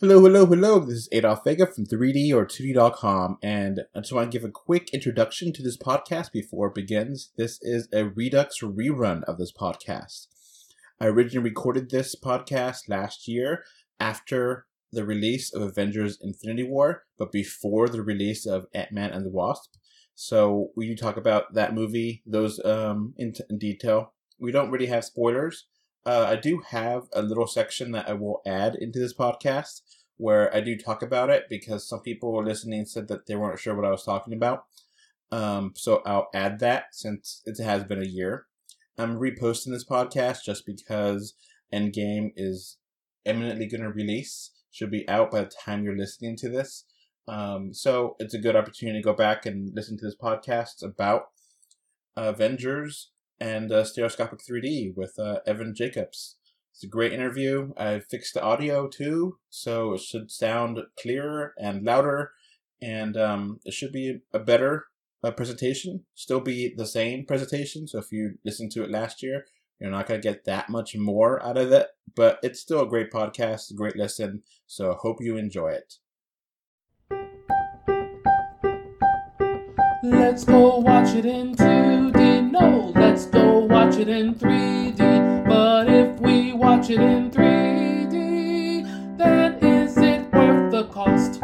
Hello, hello, hello. This is Adolf Vega from 3D or 2D.com, and I just want to give a quick introduction to this podcast before it begins. This is a Redux rerun of this podcast. I originally recorded this podcast last year after the release of Avengers Infinity War, but before the release of Ant Man and the Wasp. So we talk about that movie, those um, in, t- in detail. We don't really have spoilers, uh, I do have a little section that I will add into this podcast where I do talk about it because some people were listening said that they weren't sure what I was talking about. Um, so I'll add that since it has been a year. I'm reposting this podcast just because Endgame is imminently going to release, should be out by the time you're listening to this. Um, so it's a good opportunity to go back and listen to this podcast about Avengers and uh, Stereoscopic 3D with uh, Evan Jacobs. It's a great interview. I fixed the audio too, so it should sound clearer and louder, and um, it should be a better uh, presentation. Still be the same presentation. So if you listened to it last year, you're not gonna get that much more out of it, but it's still a great podcast, a great listen. So hope you enjoy it. Let's go watch it in 2D. Let's go watch it in 3D. But if we watch it in 3D, then is it worth the cost?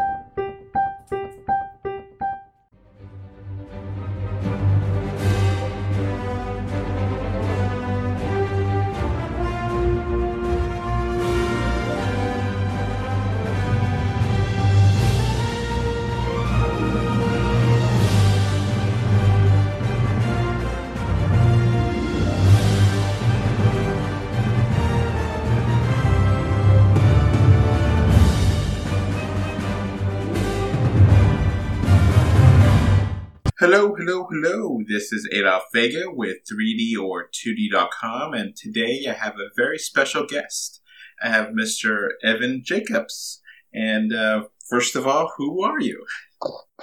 Hello, hello, hello. This is Adolf Vega with 3D or 2D.com, and today I have a very special guest. I have Mr. Evan Jacobs. And uh, first of all, who are you?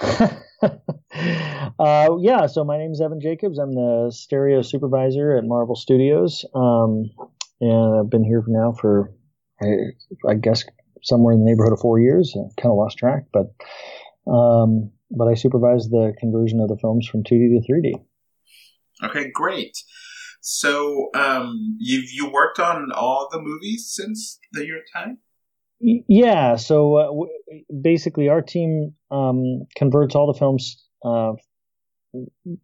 uh, yeah, so my name is Evan Jacobs. I'm the stereo supervisor at Marvel Studios. Um, and I've been here now for, I, I, guess, somewhere in the neighborhood of four years. I kind of lost track, but. Um, but I supervise the conversion of the films from 2D to 3D. Okay, great. So um, you you worked on all the movies since the year time. Yeah. So uh, w- basically, our team um, converts all the films. Uh,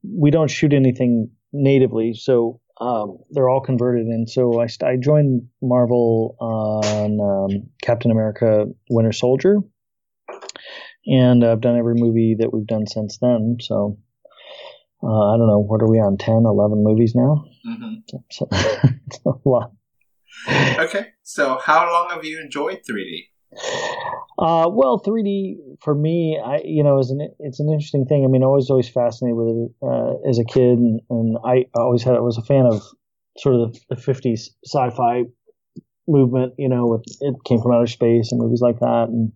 we don't shoot anything natively, so um, they're all converted. And so I, I joined Marvel on um, Captain America: Winter Soldier, and I've done every movie that we've done since then. So uh, I don't know, what are we on? 10, 11 movies now? Mm-hmm. So, it's a lot. Okay, so how long have you enjoyed 3D? Uh, well, 3D for me, I you know, is an it's an interesting thing. I mean, I was always fascinated with it uh, as a kid, and, and I always had I was a fan of sort of the, the 50s sci-fi movement. You know, with it came from outer space and movies like that, and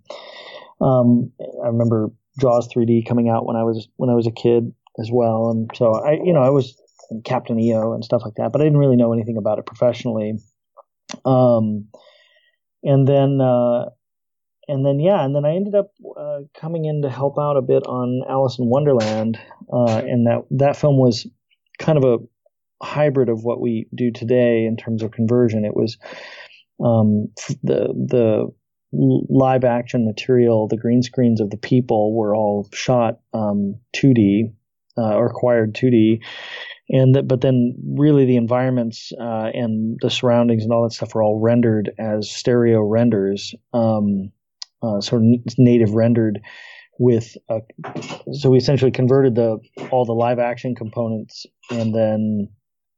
um, I remember Jaws 3D coming out when I was when I was a kid as well, and so I, you know, I was Captain EO and stuff like that, but I didn't really know anything about it professionally. Um, and then, uh, and then, yeah, and then I ended up uh, coming in to help out a bit on Alice in Wonderland, uh, and that that film was kind of a hybrid of what we do today in terms of conversion. It was um, the the live action material, the green screens of the people were all shot um, 2D uh, or acquired 2D, and but then really the environments uh, and the surroundings and all that stuff were all rendered as stereo renders, um, uh, sort of native rendered with a, so we essentially converted the all the live action components and then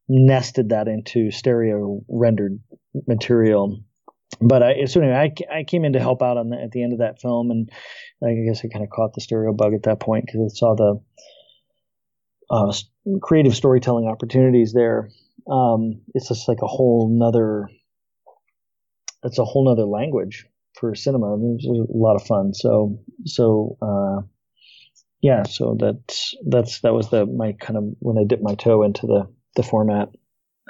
nested that into stereo rendered material but I, so anyway, I, I came in to help out on the, at the end of that film, and I guess I kind of caught the stereo bug at that point because I saw the uh, creative storytelling opportunities there. Um, it's just like a whole nother, it's a whole nother language for cinema. I mean, it was a lot of fun. So, so, uh, yeah, so that's, that's, that was the, my kind of, when I dipped my toe into the, the format.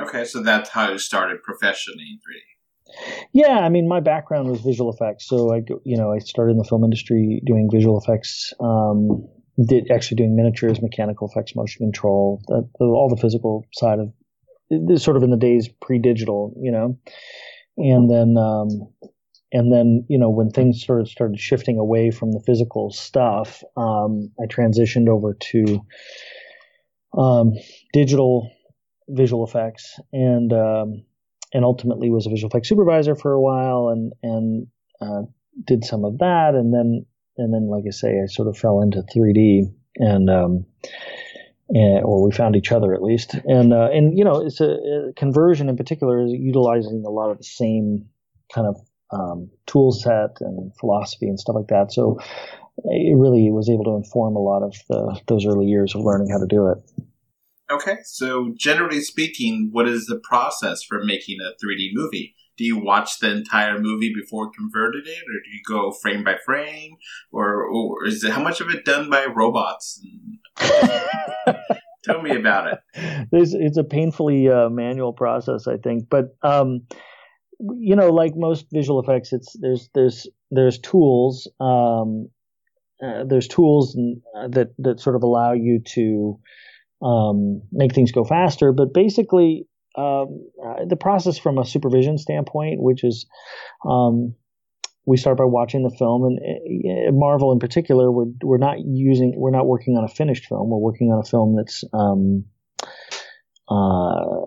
Okay. So that's how you started professionally in 3D. Yeah, I mean, my background was visual effects, so I, you know, I started in the film industry doing visual effects. Um, did actually doing miniatures, mechanical effects, motion control, all the physical side of sort of in the days pre-digital, you know, and then um, and then you know when things sort of started shifting away from the physical stuff, um, I transitioned over to um, digital visual effects and um, and ultimately was a visual effects supervisor for a while and and uh, did some of that. And then and then like I say I sort of fell into 3D and um, and, or we found each other at least. And uh, and you know it's a, a, conversion in particular is utilizing a lot of the same kind of um, tool set and philosophy and stuff like that. So it really was able to inform a lot of the, those early years of learning how to do it. Okay, so generally speaking, what is the process for making a 3D movie? Do you watch the entire movie before converting it, or do you go frame by frame, or, or is it how much of it done by robots? Tell me about it. It's, it's a painfully uh, manual process, I think, but um, you know, like most visual effects, it's there's there's there's tools. Um, uh, there's tools uh, that that sort of allow you to um, make things go faster. But basically, um, uh, the process from a supervision standpoint, which is um, we start by watching the film, and uh, Marvel in particular, we're we're not using we're not working on a finished film. We're working on a film that's um, uh,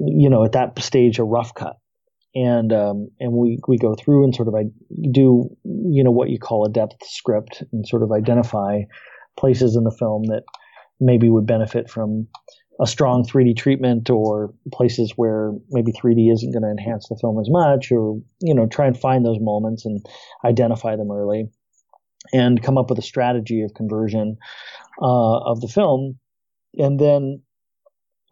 you know at that stage a rough cut and um, and we we go through and sort of I do you know what you call a depth script and sort of identify places in the film that maybe would benefit from a strong 3D treatment or places where maybe 3D isn't going to enhance the film as much or you know try and find those moments and identify them early and come up with a strategy of conversion uh, of the film and then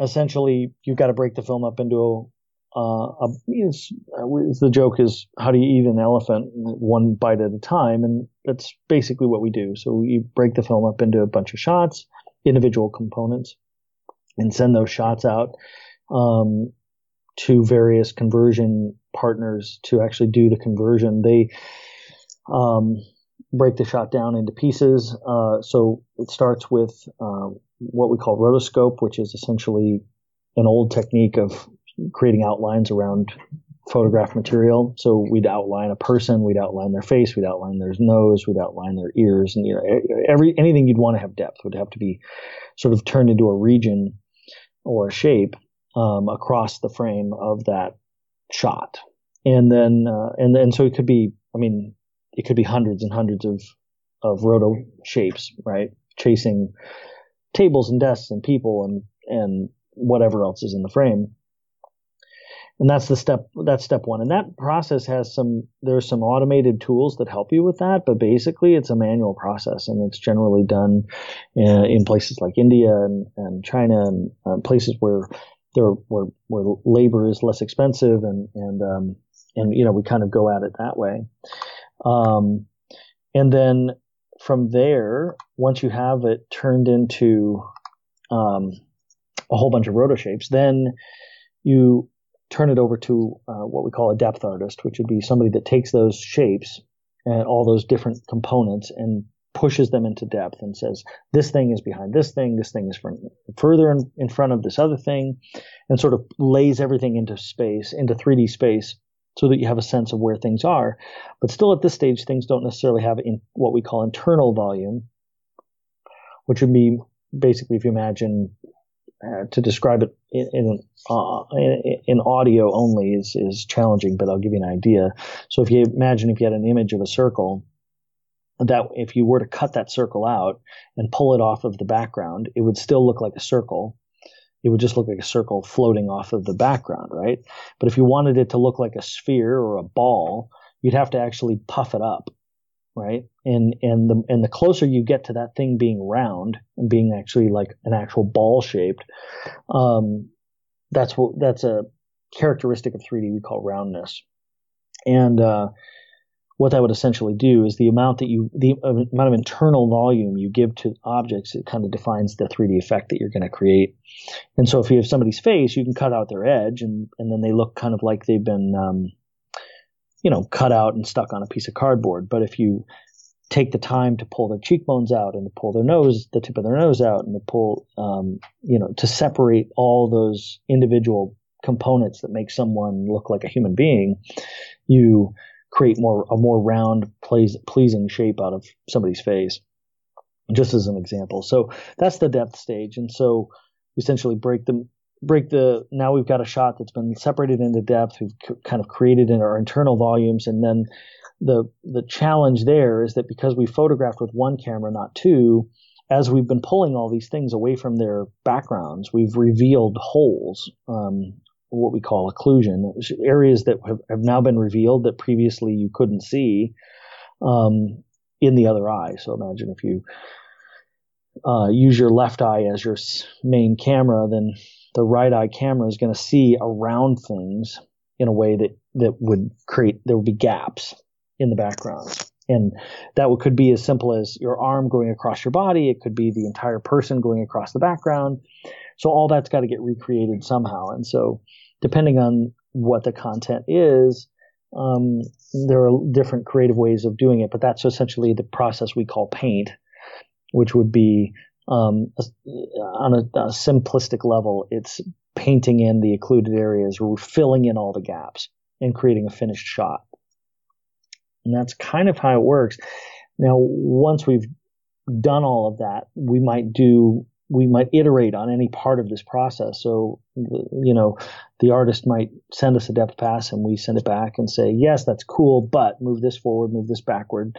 essentially you've got to break the film up into uh, a, uh, the joke is how do you eat an elephant one bite at a time, and that's basically what we do. So we break the film up into a bunch of shots, individual components, and send those shots out um, to various conversion partners to actually do the conversion. They um, break the shot down into pieces. Uh, so it starts with uh, what we call rotoscope, which is essentially an old technique of creating outlines around photograph material. So we'd outline a person, we'd outline their face, we'd outline their nose, we'd outline their ears, and you know every anything you'd want to have depth would have to be sort of turned into a region or a shape um, across the frame of that shot. And then uh, and then so it could be, I mean, it could be hundreds and hundreds of of roto shapes, right? Chasing tables and desks and people and and whatever else is in the frame and that's the step that's step one. And that process has some there's some automated tools that help you with that but basically it's a manual process and it's generally done in, in places like india and, and china and uh, places where there where, where labor is less expensive and and um, and you know we kind of go at it that way. Um, and then from there once you have it turned into um, a whole bunch of roto shapes then you turn it over to uh, what we call a depth artist, which would be somebody that takes those shapes and all those different components and pushes them into depth and says, this thing is behind this thing, this thing is further in, in front of this other thing, and sort of lays everything into space, into 3D space, so that you have a sense of where things are. But still at this stage, things don't necessarily have in what we call internal volume, which would be basically if you imagine uh, to describe it in in, uh, in, audio only is is challenging, but I'll give you an idea. So if you imagine if you had an image of a circle, that if you were to cut that circle out and pull it off of the background, it would still look like a circle. It would just look like a circle floating off of the background, right? But if you wanted it to look like a sphere or a ball, you'd have to actually puff it up right? And and the and the closer you get to that thing being round and being actually like an actual ball shaped, um, that's what that's a characteristic of 3D we call roundness. And uh, what that would essentially do is the amount that you the amount of internal volume you give to objects it kind of defines the 3D effect that you're going to create. And so if you have somebody's face, you can cut out their edge and and then they look kind of like they've been um, you know, cut out and stuck on a piece of cardboard. But if you take the time to pull their cheekbones out and to pull their nose, the tip of their nose out, and to pull, um, you know, to separate all those individual components that make someone look like a human being, you create more a more round, pleas, pleasing shape out of somebody's face. Just as an example, so that's the depth stage, and so essentially break the break the now we've got a shot that's been separated into depth. We've c- kind of created in our internal volumes. And then the the challenge there is that because we photographed with one camera not two as we've been pulling all these things away from their backgrounds we've revealed holes um, what we call occlusion areas that have, have, now been revealed that previously you couldn't see um, in the other eye. So imagine if you uh, use your left eye as your main camera, then the right eye camera is going to see around things in a way that, that would create, there would be gaps in the background. And that could be as simple as your arm going across your body. It could be the entire person going across the background. So all that's got to get recreated somehow. And so depending on what the content is, um, there are different creative ways of doing it, but that's essentially the process we call paint which would be um, on a, a, simplistic level, it's painting in the occluded areas, we're filling in all the gaps and creating a finished shot. And that's kind of how it works. Now, once we've done all of that, we might do we might iterate on any part of this process. So, you know, the artist might send us a depth pass and we send it back and say, yes, that's cool, but move this forward, move this backward.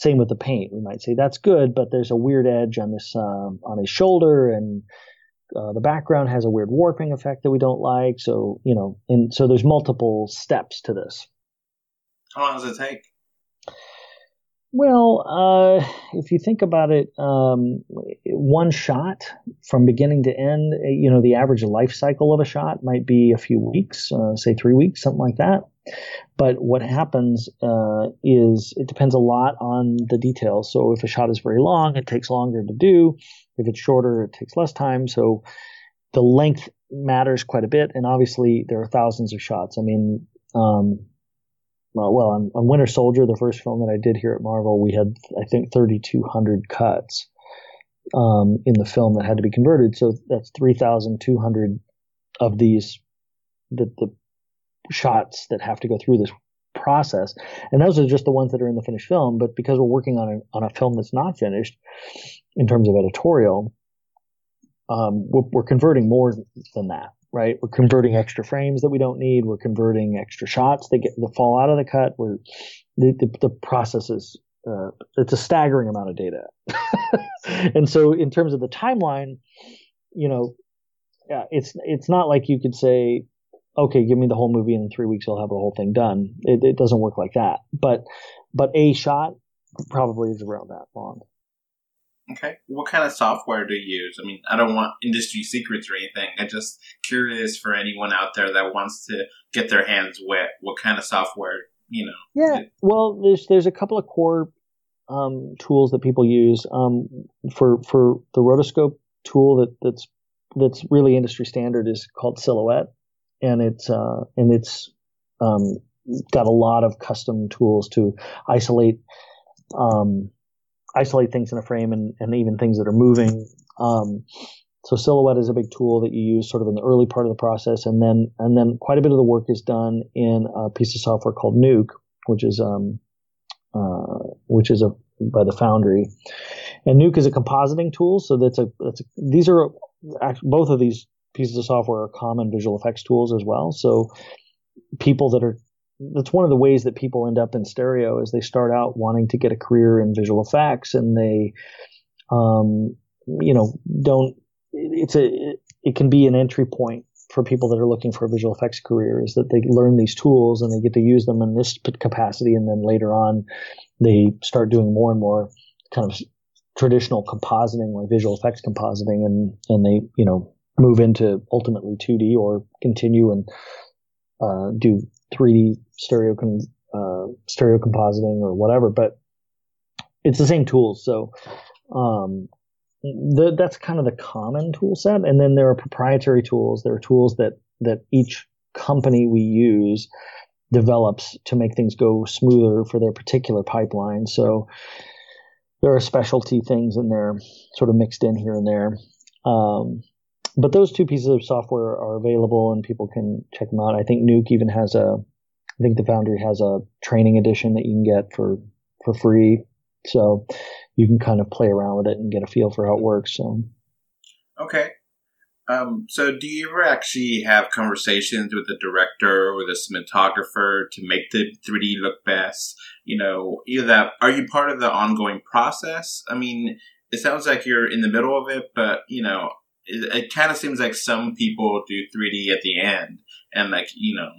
Same with the paint. We might say that's good, but there's a weird edge on this um, on his shoulder, and uh, the background has a weird warping effect that we don't like. So you know, and so there's multiple steps to this. How long does it take? Well, uh, if you think about it, um, one shot from beginning to end, you know, the average life cycle of a shot might be a few weeks, uh, say three weeks, something like that. But what happens uh, is it depends a lot on the details. So if a shot is very long, it takes longer to do. If it's shorter, it takes less time. So the length matters quite a bit. And obviously, there are thousands of shots. I mean, um, well, on, on, Winter Soldier, the first film that I did here at Marvel, we had I think 3,200 cuts um, in the film that had to be converted. So that's 3,200 of these that the shots that have to go through this process. And those are just the ones that are in the finished film. But because we're working on a, on a film that's not finished in terms of editorial, um, we're, we're, converting more than that, right? We're converting extra frames that we don't need. We're converting extra shots that get that fall out of the cut. We're the, the, the process is uh, it's a staggering amount of data. and so in terms of the timeline, you know, yeah, it's it's not like you could say okay, give me the whole movie and in three weeks I'll have the whole thing done. It, it doesn't work like that. But but a shot probably is around that long. Okay. What kind of software do you use? I mean, I don't want industry secrets or anything. I'm just curious for anyone out there that wants to get their hands wet. What kind of software, you know? Yeah. Well, there's there's a couple of core um, tools that people use um, for for the rotoscope tool that that's that's really industry standard is called Silhouette and it's uh, and it's um, got a lot of custom tools to isolate um, isolate things in a frame and, and even things that are moving. Um, so Silhouette is a big tool that you use sort of in the early part of the process, and then and then quite a bit of the work is done in a piece of software called Nuke, which is um, uh, which is a by the Foundry, and Nuke is a compositing tool. So that's a that's a, these are both of these pieces of software are common visual effects tools as well. So people that are that's one of the ways that people end up in stereo is they start out wanting to get a career in visual effects and they um, you know don't it's a it can be an entry point for people that are looking for a visual effects career is that they learn these tools and they get to use them in this capacity and then later on they start doing more and more kind of traditional compositing like visual effects compositing and and they you know move into ultimately 2D or continue and uh, do 3D stereo uh, stereo compositing or whatever. But it's the same tools, so um, the, that's kind of the common tool set. And then there are proprietary tools. There are tools that that each company we use develops to make things go smoother for their particular pipeline. So there are specialty things in there, sort of mixed in here and there. Um, but those two pieces of software are available and people can check them out. I think Nuke even has a, I think the Foundry has a training edition that you can get for for free. So you can kind of play around with it and get a feel for how it works. So. Okay. Um, so, do you ever actually have conversations with the director or the cinematographer to make the 3D look best? You know, either that, are you part of the ongoing process? I mean, it sounds like you're in the middle of it, but, you know, it, it kind of seems like some people do 3D at the end and, like, you know.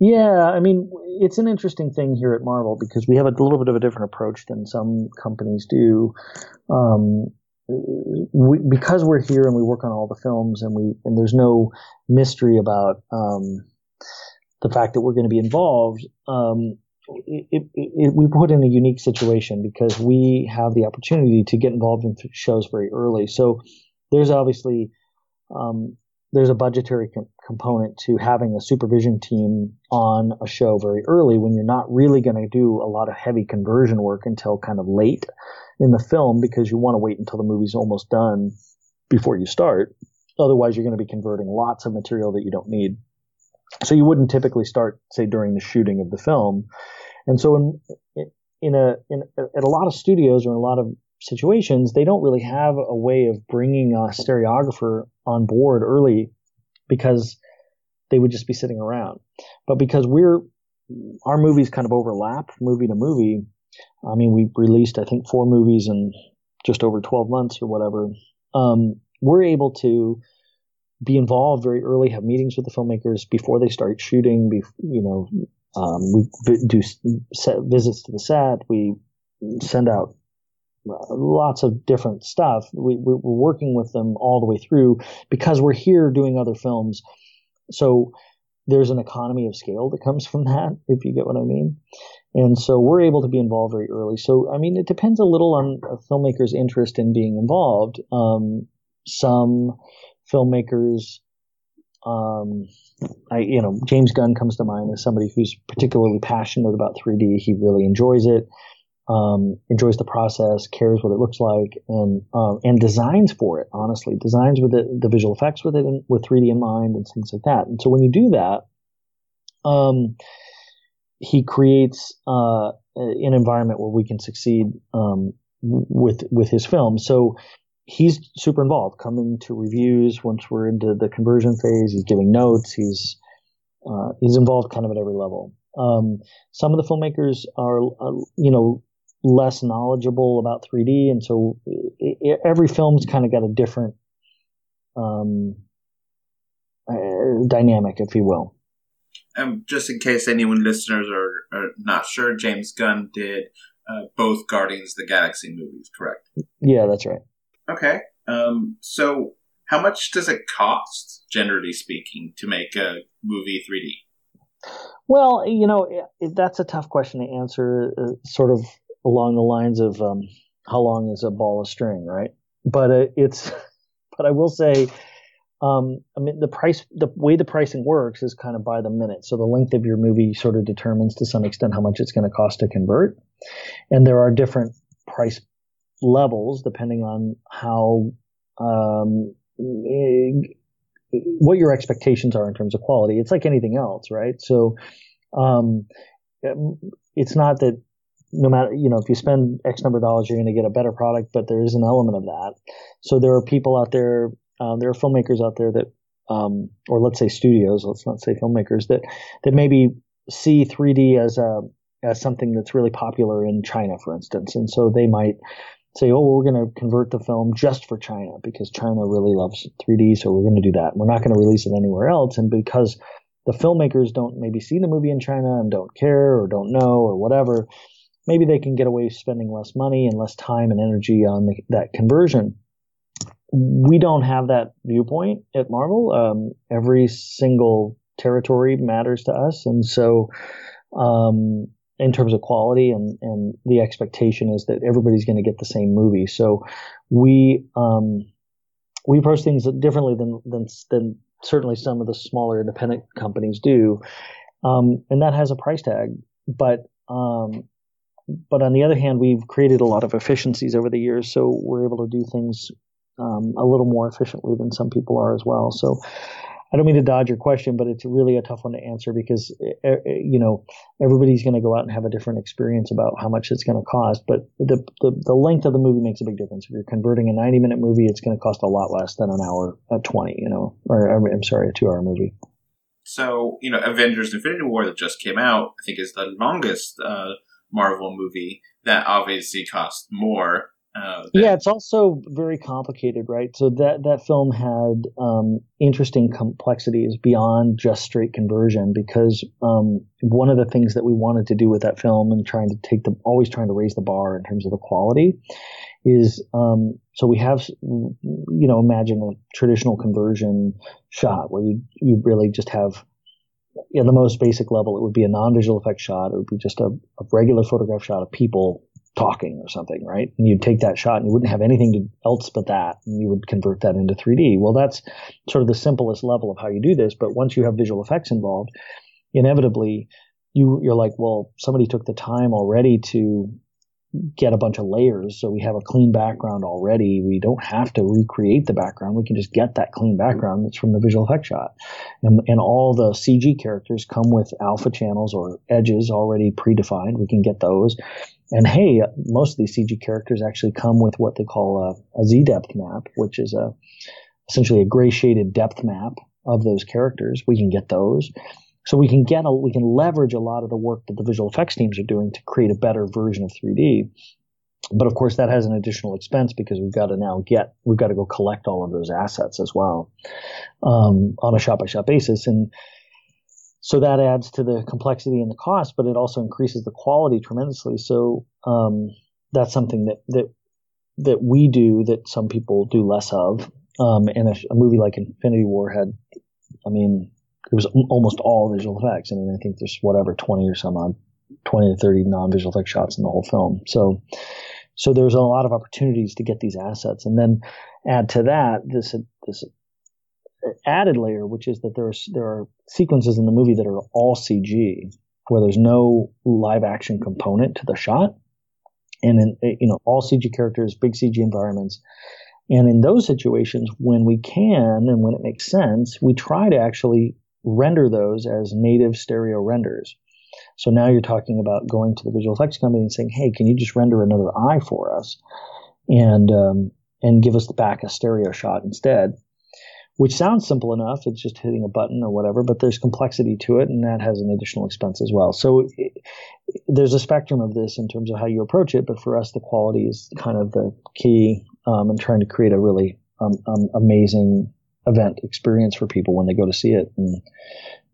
Yeah, I mean, it's an interesting thing here at Marvel because we have a little bit of a different approach than some companies do. Um, we, because we're here and we work on all the films and we and there's no mystery about um, the fact that we're going to be involved. Um, it, it, it, we put in a unique situation because we have the opportunity to get involved in shows very early. So there's obviously um, there's a budgetary com- component to having a supervision team on a show very early when you're not really going to do a lot of heavy conversion work until kind of late in the film because you want to wait until the movie's almost done before you start. Otherwise, you're going to be converting lots of material that you don't need. So you wouldn't typically start, say, during the shooting of the film. And so in, in a, in, at a lot of studios or in a lot of situations, they don't really have a way of bringing a stereographer on board early because they would just be sitting around. But because we're, our movies kind of overlap movie to movie, I mean, we released, I think, four movies in just over 12 months or whatever. Um, we're able to be involved very early, have meetings with the filmmakers before they start shooting. Be, you know, um, we do set visits to the set. We send out lots of different stuff. We, we're working with them all the way through because we're here doing other films. So there's an economy of scale that comes from that, if you get what I mean. And so we're able to be involved very early. So, I mean, it depends a little on a filmmaker's interest in being involved. Um, some filmmakers, um, I, you know, James Gunn comes to mind as somebody who's particularly passionate about 3D. He really enjoys it, um, enjoys the process, cares what it looks like, and um, and designs for it. Honestly, designs with it, the visual effects with it, and with 3D in mind, and things like that. And so when you do that, um, he creates uh, an environment where we can succeed um, with with his film. So he's super involved, coming to reviews once we're into the conversion phase. He's giving notes. He's uh, he's involved kind of at every level. Um, some of the filmmakers are, uh, you know, less knowledgeable about 3D, and so it, it, every film's kind of got a different um, uh, dynamic, if you will um, just in case anyone listeners are, are not sure, James Gunn did uh, both Guardians of the Galaxy movies, correct? Yeah, that's right. Okay. Um, so, how much does it cost, generally speaking, to make a movie 3D? Well, you know, that's a tough question to answer, uh, sort of along the lines of um, how long is a ball of string, right? But uh, it's, but I will say, um, I mean, the price, the way the pricing works is kind of by the minute. So the length of your movie sort of determines to some extent how much it's going to cost to convert. And there are different price levels depending on how, um, what your expectations are in terms of quality. It's like anything else, right? So, um, it's not that no matter, you know, if you spend X number of dollars, you're going to get a better product, but there is an element of that. So there are people out there um, there are filmmakers out there that, um, or let's say studios, let's not say filmmakers that that maybe see 3D as a as something that's really popular in China, for instance, and so they might say, oh, we're going to convert the film just for China because China really loves 3D, so we're going to do that. We're not going to release it anywhere else, and because the filmmakers don't maybe see the movie in China and don't care or don't know or whatever, maybe they can get away spending less money and less time and energy on the, that conversion we don't have that viewpoint at Marvel. Um, every single territory matters to us, and so um, in terms of quality and and the expectation is that everybody's going to get the same movie. So we um, we approach things differently than than than certainly some of the smaller independent companies do. um, and that has a price tag. But um, but on the other hand, we've created a lot of efficiencies over the years, so we're able to do things um, a little more efficiently than some people are as well. So I don't mean to dodge your question, but it's really a tough one to answer because eh, eh, you know everybody's going to go out and have a different experience about how much it's going to cost. But the, the, the length of the movie makes a big difference. If you're converting a 90 minute movie, it's going to cost a lot less than an hour at 20. You know, or I'm sorry, a two hour movie. So you know, Avengers: Infinity War that just came out, I think is the longest uh, Marvel movie that obviously cost more uh, yeah, it's also very complicated, right? So that that film had um, interesting complexities beyond just straight conversion because um, one of the things that we wanted to do with that film and trying to take the always trying to raise the bar in terms of the quality is um, so we have you know imagine a traditional conversion shot where you you really just have in the most basic level it would be a non-visual effect shot it would be just a, a regular photograph shot of people talking or something, right? And you'd take that shot and you wouldn't have anything to, else but that, and you would convert that into 3D. Well, that's sort of the simplest level of how you do this. But once you have visual effects involved, inevitably you you're like, well, somebody took the time already to get a bunch of layers so we have a clean background already. We don't have to recreate the background. We can just get that clean background that's from the visual effect shot. And, and all the CG characters come with alpha channels or edges already predefined. We can get those. And hey, most of these CG characters actually come with what they call a, a Z depth map, which is a essentially a gray shaded depth map of those characters. We can get those. So we can get a, we can leverage a lot of the work that the visual effects teams are doing to create a better version of 3D. But of course, that has an additional expense because we've got to now get we've got to go collect all of those assets as well um, on a shot by shot basis. And so that adds to the complexity and the cost, but it also increases the quality tremendously. So um, that's something that that that we do that some people do less of. Um, and a, a, movie like Infinity War had, I mean, it was almost all visual effects. I mean, I think there's whatever 20 or some odd, 20 to 30 non-visual effect shots in the whole film. So, so there's a lot of opportunities to get these assets, and then add to that this this added layer, which is that there's there are sequences in the movie that are all CG, where there's no live action component to the shot, and in eh, you know all CG characters, big CG environments, and in those situations, when we can and when it makes sense, we try to actually render those as native stereo renders. So now you're talking about going to the visual effects company and saying, "Hey, can you just render another eye for us, and um, and give us the back a stereo shot instead?" Which sounds simple enough. It's just hitting a button or whatever, but there's complexity to it, and that has an additional expense as well. So it, there's a spectrum of this in terms of how you approach it. But for us, the quality is kind of the key, um, and trying to create a really um, um, amazing event experience for people when they go to see it. And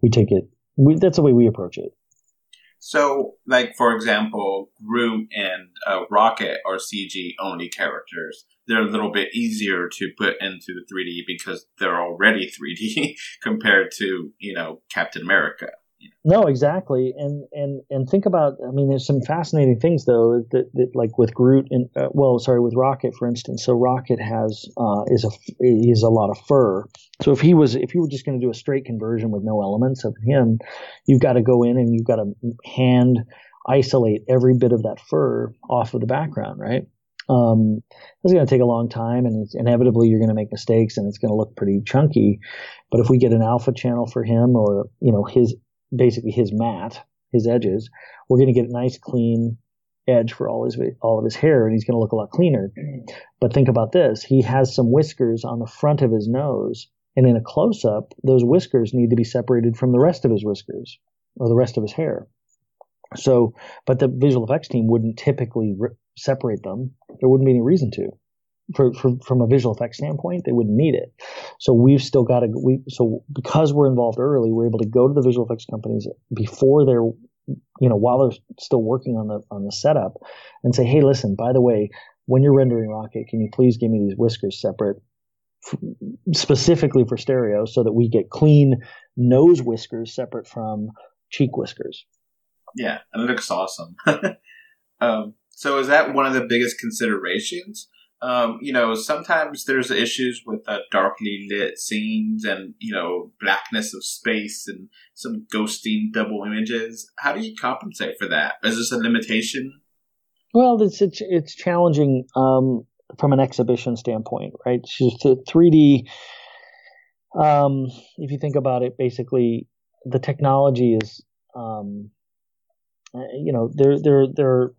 we take it, we, that's the way we approach it. So, like, for example, Groot and uh, Rocket are CG only characters. They're a little bit easier to put into the 3D because they're already 3D compared to, you know, Captain America. No, exactly, and and and think about. I mean, there's some fascinating things though that, that like with Groot and uh, well, sorry, with Rocket for instance. So Rocket has uh, is a is a lot of fur. So if he was if you were just going to do a straight conversion with no elements of him, you've got to go in and you've got to hand isolate every bit of that fur off of the background, right? Um, it's going to take a long time, and inevitably you're going to make mistakes, and it's going to look pretty chunky. But if we get an alpha channel for him, or you know his basically his matte, his edges, we're going to get a nice clean edge for all his all of his hair, and he's going to look a lot cleaner. But think about this: he has some whiskers on the front of his nose, and in a close up, those whiskers need to be separated from the rest of his whiskers or the rest of his hair. So, but the visual effects team wouldn't typically re- separate them. There wouldn't be any reason to for, for, from a visual effects standpoint, they wouldn't need it. So we've still got to, we, so because we're involved early, we're able to go to the visual effects companies before they're, you know, while they're still working on the, on the setup and say, Hey, listen, by the way, when you're rendering Rocket, can you please give me these whiskers separate specifically for stereo so that we get clean nose whiskers separate from cheek whiskers? Yeah. And it looks awesome. um, so is that one of the biggest considerations um, you know, sometimes there's issues with uh, darkly lit scenes and, you know, blackness of space and some ghosting double images. How do you compensate for that? Is this a limitation? Well, it's it's, it's challenging um, from an exhibition standpoint, right? It's a 3D, um, if you think about it, basically the technology is um, uh, you know, there, there, there,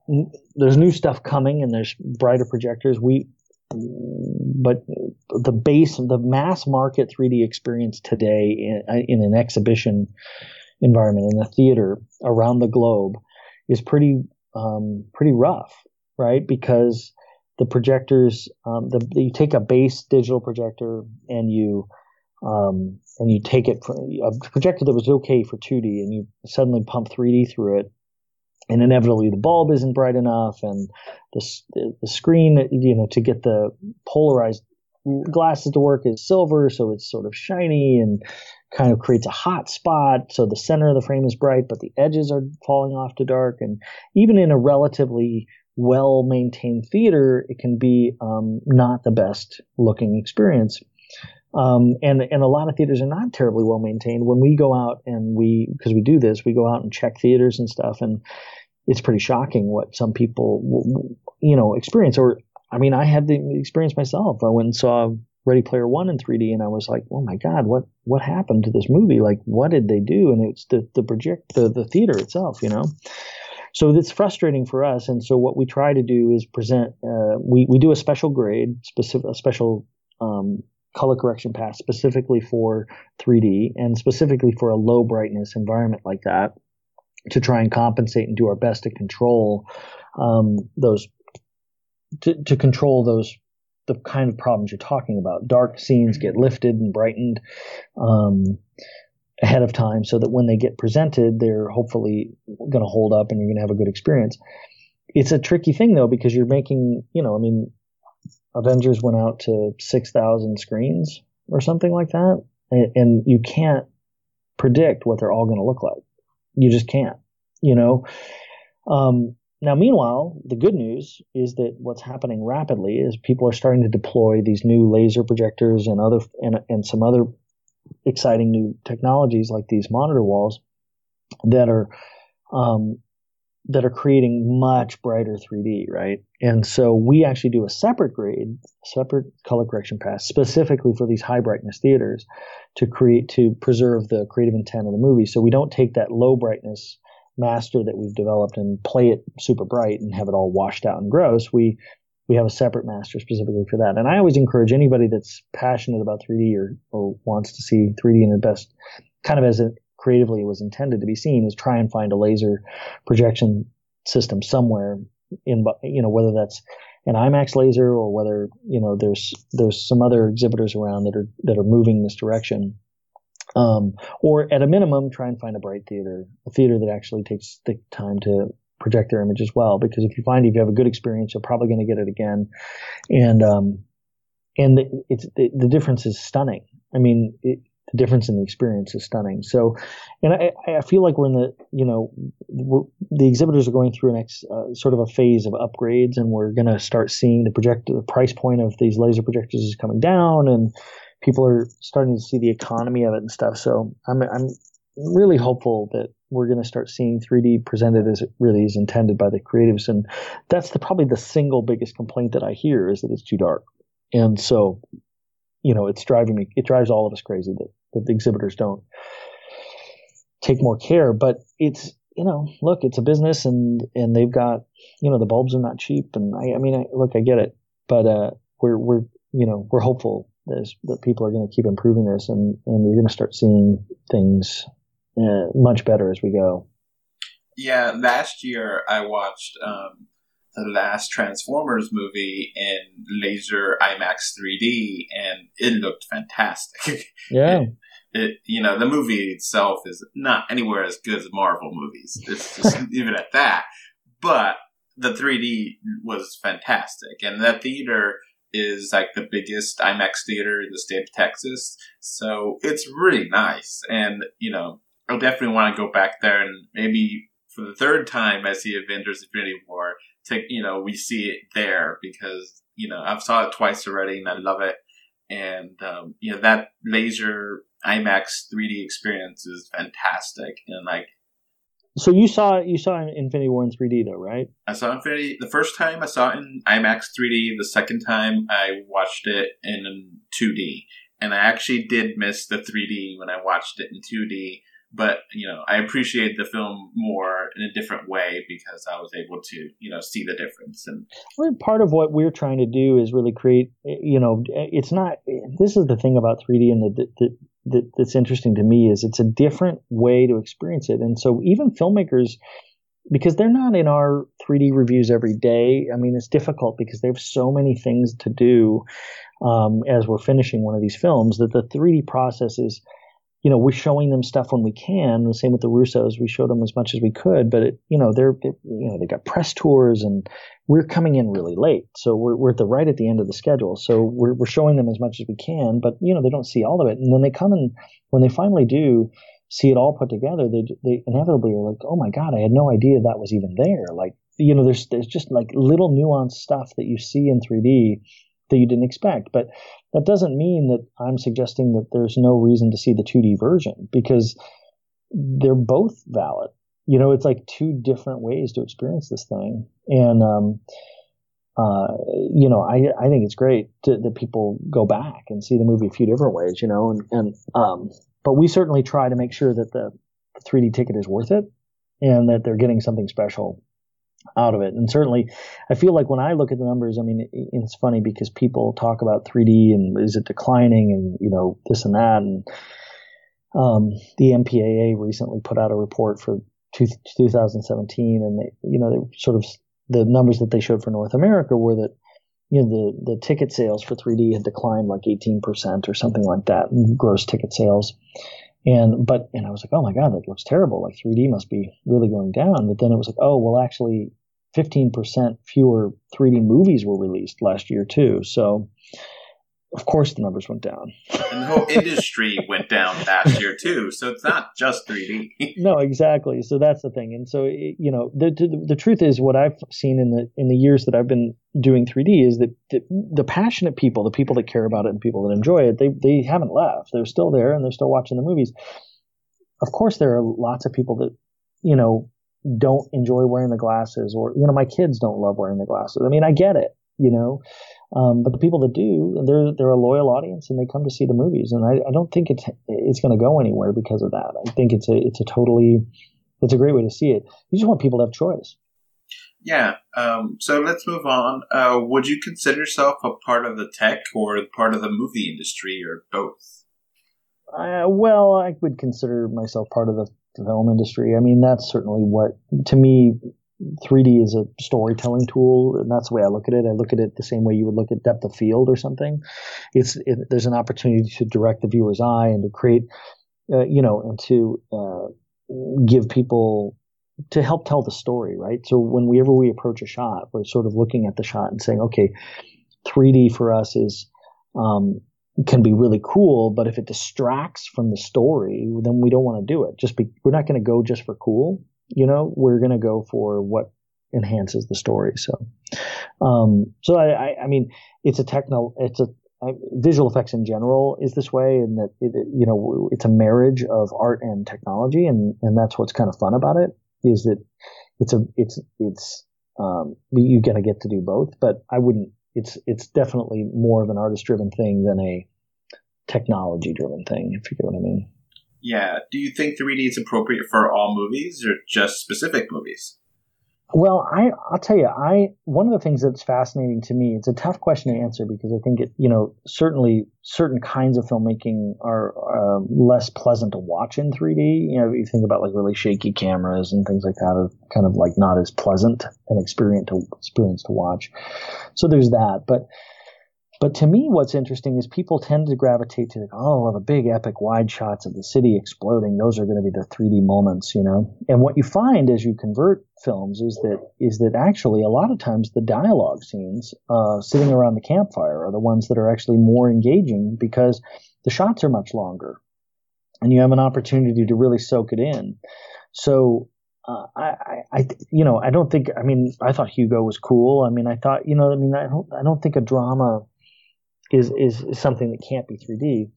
there's new stuff coming, and there's brighter projectors. We, but the base, of the mass market 3D experience today in, in an exhibition environment in a theater around the globe is pretty, um, pretty rough, right? Because the projectors, um, the, you take a base digital projector and you, um, and you take it for a projector that was okay for 2D and you suddenly pump 3D through it and inevitably the bulb isn't bright enough and the, the screen you know to get the polarized glasses to work is silver so it's sort of shiny and kind of creates a hot spot. So the center of the frame is bright but the edges are falling off to dark. And even in a relatively well maintained theater it can be um, not the best looking experience um, and and a lot of theaters are not terribly well maintained. When we go out and we because we do this, we go out and check theaters and stuff, and it's pretty shocking what some people you know experience. Or I mean, I had the experience myself. I went and saw Ready Player One in 3D, and I was like, oh my god, what what happened to this movie? Like, what did they do? And it's the the project the the theater itself, you know. So it's frustrating for us, and so what we try to do is present. Uh, we we do a special grade, specific a special um, color correction pass specifically for 3D and specifically for a low brightness environment like that to try and compensate and do our best to control um, those to, to control those the kind of problems you're talking about. Dark scenes get lifted and brightened um, ahead of time so that when they get presented, they're hopefully going to hold up and you're going to have a good experience. It's a tricky thing though because you're making, you know, I mean, Avengers went out to 6,000 screens or something like that, and, and you can't predict what they're all going to look like. You just can't, you know. Um, now, meanwhile, the good news is that what's happening rapidly is people are starting to deploy these new laser projectors and other and, and some other exciting new technologies like these monitor walls that are um, that are creating much brighter 3D, right? And so we actually do a separate grade, separate color correction pass specifically for these high brightness theaters to create to preserve the creative intent of the movie. So we don't take that low brightness master that we've developed and play it super bright and have it all washed out and gross. We we have a separate master specifically for that. And I always encourage anybody that's passionate about 3D or, or wants to see 3D in the best kind of as a creatively it was intended to be seen is try and find a laser projection system somewhere in you know whether that's an IMAX laser or whether you know there's there's some other exhibitors around that are that are moving this direction. Um, or at a minimum, try and find a bright theater, a theater that actually takes the time to project their image as well. Because if you find if you have a good experience, you're probably going to get it again, and um, and the, it's the, the difference is stunning. I mean, it, the difference in the experience is stunning. So, and I, I feel like we're in the, you know, the exhibitors are going through an ex, uh, sort of a phase of upgrades, and we're going to start seeing the project, the price point of these laser projectors is coming down, and people are starting to see the economy of it and stuff. So, I'm, I'm really hopeful that we're going to start seeing 3D presented as it really is intended by the creatives, and that's the probably the single biggest complaint that I hear is that it's too dark, and so you know, it's driving me, it drives all of us crazy that that the exhibitors don't take more care. But it's you know, look, it's a business, and and they've got you know the bulbs are not cheap, and I, I mean, I, look, I get it, but uh, we're we're you know we're hopeful that, that people are going to keep improving this, and and you're going to start seeing things uh, much better as we go. Yeah, last year I watched um, the last Transformers movie in laser IMAX 3D, and it looked fantastic. Yeah. it, it, you know, the movie itself is not anywhere as good as Marvel movies. It's just even at that. But the 3D was fantastic, and that theater is like the biggest IMAX theater in the state of Texas. So it's really nice, and you know, I'll definitely want to go back there and maybe for the third time I see Avengers: Infinity War, to you know we see it there because you know I've saw it twice already and I love it, and um, you know that laser IMAX 3D experience is fantastic and like. So you saw you saw Infinity War in 3D though, right? I saw Infinity the first time I saw it in IMAX 3D. The second time I watched it in 2D, and I actually did miss the 3D when I watched it in 2D but you know i appreciate the film more in a different way because i was able to you know see the difference and part of what we're trying to do is really create you know it's not this is the thing about 3d and the, the, the, that's interesting to me is it's a different way to experience it. And so even filmmakers because they're not in our 3d reviews every day i mean it's difficult because they have so many things to do um, as we're finishing one of these films that the 3d process is you know, we're showing them stuff when we can. The same with the Russos, we showed them as much as we could, but it, you know, they're, they, you know, they got press tours and we're coming in really late. So we're, we're at the right at the end of the schedule. So we're, we're showing them as much as we can, but you know, they don't see all of it. And then they come and when they finally do see it all put together, they, they inevitably are like, Oh my God, I had no idea that was even there. Like, you know, there's, there's just like little nuanced stuff that you see in 3D that you didn't expect. But that doesn't mean that I'm suggesting that there's no reason to see the 2D version because they're both valid. You know, it's like two different ways to experience this thing. And, um, uh, you know, I, I think it's great to, that people go back and see the movie a few different ways, you know, and, and, um, but we certainly try to make sure that the 3D ticket is worth it and that they're getting something special out of it. And certainly, I feel like when I look at the numbers, I mean, it, it's funny because people talk about 3D and is it declining and, you know, this and that. And um, the MPAA recently put out a report for two, 2017, and they, you know, they sort of the numbers that they showed for North America were that you know the the ticket sales for 3D had declined like 18% or something like that, gross ticket sales. And but and I was like, oh my god, that looks terrible. Like 3D must be really going down. But then it was like, oh well, actually, 15% fewer 3D movies were released last year too. So of course the numbers went down. and the whole industry went down last year too. So it's not just 3D. no, exactly. So that's the thing. And so you know, the, the, the truth is, what I've seen in the in the years that I've been doing 3D is that the, the passionate people, the people that care about it, and people that enjoy it, they they haven't left. They're still there and they're still watching the movies. Of course, there are lots of people that you know don't enjoy wearing the glasses, or you know, my kids don't love wearing the glasses. I mean, I get it. You know, um, but the people that do, they're they're a loyal audience and they come to see the movies. And I, I don't think it's it's going to go anywhere because of that. I think it's a it's a totally it's a great way to see it. You just want people to have choice. Yeah. Um, so let's move on. Uh, would you consider yourself a part of the tech or part of the movie industry or both? Uh, well, I would consider myself part of the film industry. I mean, that's certainly what, to me, 3D is a storytelling tool, and that's the way I look at it. I look at it the same way you would look at depth of field or something. It's it, there's an opportunity to direct the viewer's eye and to create, uh, you know, and to uh, give people to help tell the story, right? So whenever we approach a shot, we're sort of looking at the shot and saying, okay, 3D for us is um, can be really cool, but if it distracts from the story, then we don't want to do it. Just be, we're not going to go just for cool you know, we're going to go for what enhances the story. So, um, so I, I, I, mean, it's a techno, it's a I, visual effects in general is this way, and that it, it, you know it's a marriage of art and technology, and and that's what's kind of fun about it is that it's a it's it's um, you gotta get to do both, but I wouldn't. It's it's definitely more of an artist driven thing than a technology driven thing, if you get what I mean. Yeah. Do you think 3D is appropriate for all movies or just specific movies? Well, I, I'll tell you, I one of the things that's fascinating to me. It's a tough question to answer because I think it, you know, certainly certain kinds of filmmaking are uh, less pleasant to watch in 3D. You know, you think about like really shaky cameras and things like that are kind of like not as pleasant an experience to experience to watch. So there's that, but but to me, what's interesting is people tend to gravitate to, like, oh, well, the big epic wide shots of the city exploding. Those are going to be the 3D moments, you know. And what you find as you convert films is that is that actually a lot of times the dialogue scenes, uh, sitting around the campfire, are the ones that are actually more engaging because the shots are much longer, and you have an opportunity to really soak it in. So uh, I, I, you know, I don't think. I mean, I thought Hugo was cool. I mean, I thought, you know, I mean, I don't, I don't think a drama is is, is something that can't be 3D.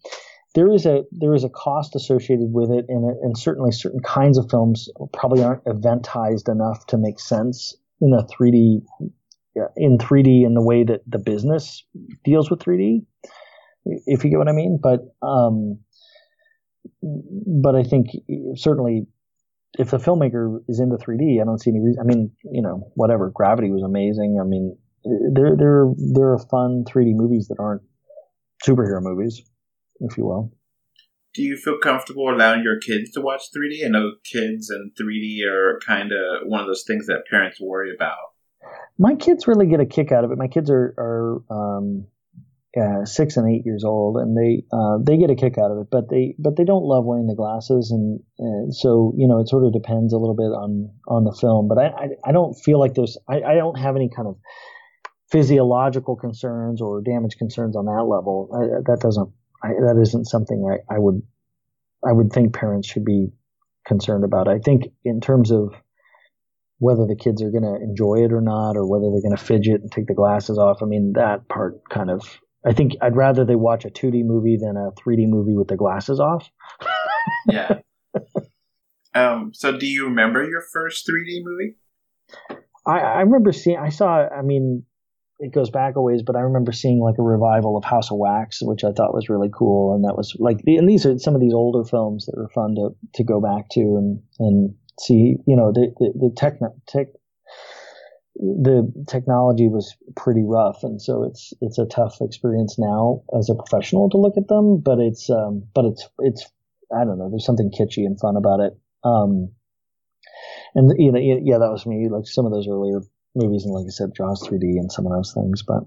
There is a there is a cost associated with it, and and certainly certain kinds of films probably aren't eventized enough to make sense in a 3D in 3D in the way that the business deals with 3D, if you get what I mean. But um, but I think certainly if the filmmaker is into 3D, I don't see any reason. I mean, you know, whatever. Gravity was amazing. I mean, there there there are fun 3D movies that aren't superhero movies, if you will. Do you feel comfortable allowing your kids to watch 3D? I know kids and 3D are kind of one of those things that parents worry about. My kids really get a kick out of it. My kids are are um, uh, six and eight years old, and they uh, they get a kick out of it. But they but they don't love wearing the glasses, and, and so you know it sort of depends a little bit on on the film. But I I, I don't feel like there's I, I don't have any kind of physiological concerns or damage concerns on that level. I, that doesn't I, that isn't something I, I would I would think parents should be concerned about. I think in terms of whether the kids are going to enjoy it or not, or whether they're going to fidget and take the glasses off. I mean, that part kind of I think I'd rather they watch a 2D movie than a 3D movie with the glasses off. yeah. Um. So, do you remember your first 3D movie? I, I remember seeing. I saw. I mean, it goes back a ways, but I remember seeing like a revival of House of Wax, which I thought was really cool, and that was like. And these are some of these older films that were fun to to go back to and and see. You know, the the, the tech, tech the technology was pretty rough, and so it's it's a tough experience now as a professional to look at them. But it's um, but it's it's I don't know. There's something kitschy and fun about it. Um, and you know, yeah, that was me. Like some of those earlier movies, and like I said, Jaws 3D and some of those things. But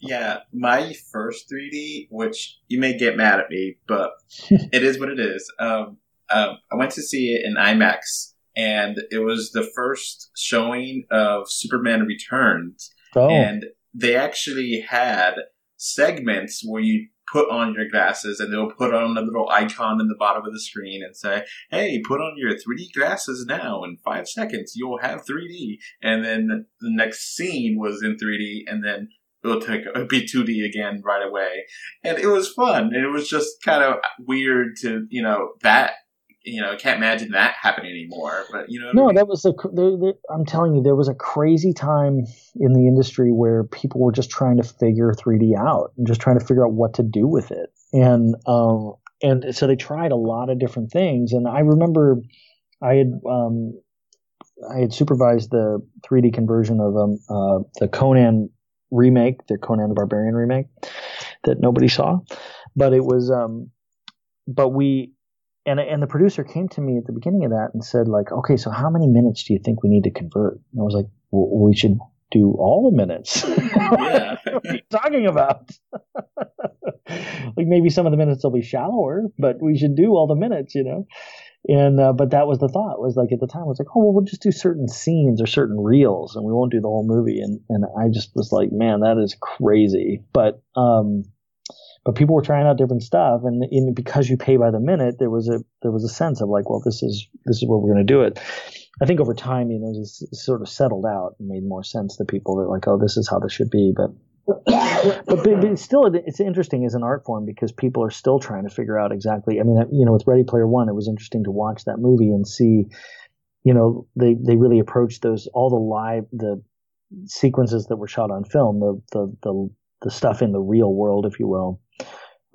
yeah, my first 3D, which you may get mad at me, but it is what it is. Um, uh, I went to see it in IMAX and it was the first showing of Superman Returns. Oh. And they actually had segments where you put on your glasses and they'll put on a little icon in the bottom of the screen and say, Hey, put on your 3D glasses now. In five seconds, you'll have 3D. And then the next scene was in 3D and then it'll take, it'll be 2D again right away. And it was fun. And it was just kind of weird to, you know, that you know, I can't imagine that happening anymore. But you know, no, I mean? that was a. I'm telling you, there was a crazy time in the industry where people were just trying to figure 3D out and just trying to figure out what to do with it, and um, and so they tried a lot of different things. And I remember, I had um, I had supervised the 3D conversion of um uh, the Conan remake, the Conan the Barbarian remake, that nobody saw, but it was um, but we and and the producer came to me at the beginning of that and said like, okay, so how many minutes do you think we need to convert? And I was like, well, we should do all the minutes. Yeah. what are you talking about? like maybe some of the minutes will be shallower, but we should do all the minutes, you know. And uh, but that was the thought was like at the time was like, oh well, we'll just do certain scenes or certain reels, and we won't do the whole movie. And and I just was like, man, that is crazy. But um, but people were trying out different stuff, and in, because you pay by the minute, there was a there was a sense of like, well, this is this is where we're going to do it. I think over time, you know, this sort of settled out and made more sense to people that like, oh, this is how this should be. But but, but, but still, it's interesting as an art form because people are still trying to figure out exactly. I mean, you know, with Ready Player One, it was interesting to watch that movie and see, you know, they they really approached those all the live the sequences that were shot on film, the the the the stuff in the real world, if you will,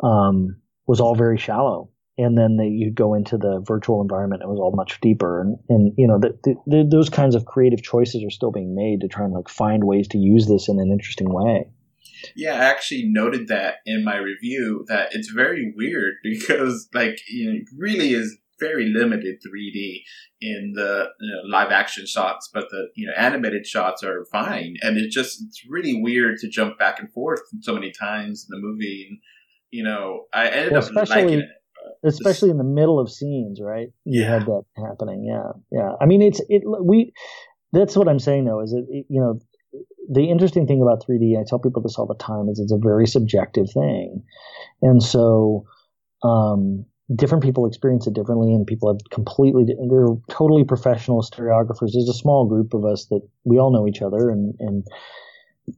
um, was all very shallow. And then you'd go into the virtual environment, it was all much deeper. And, and you know, the, the, the, those kinds of creative choices are still being made to try and like find ways to use this in an interesting way. Yeah, I actually noted that in my review that it's very weird because like you know, it really is very limited 3D in the you know, live action shots, but the you know animated shots are fine, and it just it's really weird to jump back and forth so many times in the movie. And you know, I ended well, up liking it. Especially in the middle of scenes, right? You yeah. had that happening. Yeah, yeah. I mean, it's it. We that's what I'm saying though. Is it, it you know the interesting thing about 3D, I tell people this all the time, is it's a very subjective thing, and so um, different people experience it differently, and people have completely they're totally professional stereographers. There's a small group of us that we all know each other, and and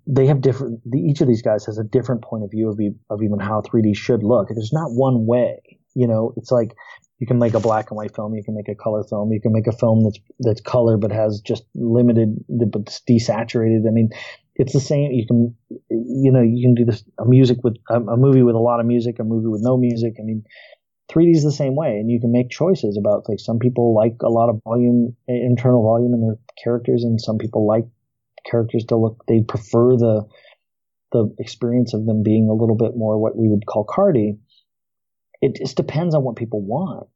they have different. The, each of these guys has a different point of view of, of even how 3D should look. There's not one way. You know, it's like you can make a black and white film, you can make a color film, you can make a film that's that's color but has just limited but desaturated. I mean, it's the same. You can, you know, you can do this a music with a, a movie with a lot of music, a movie with no music. I mean, 3D is the same way, and you can make choices about like some people like a lot of volume, internal volume in their characters, and some people like characters to look. They prefer the the experience of them being a little bit more what we would call cardy. It just depends on what people want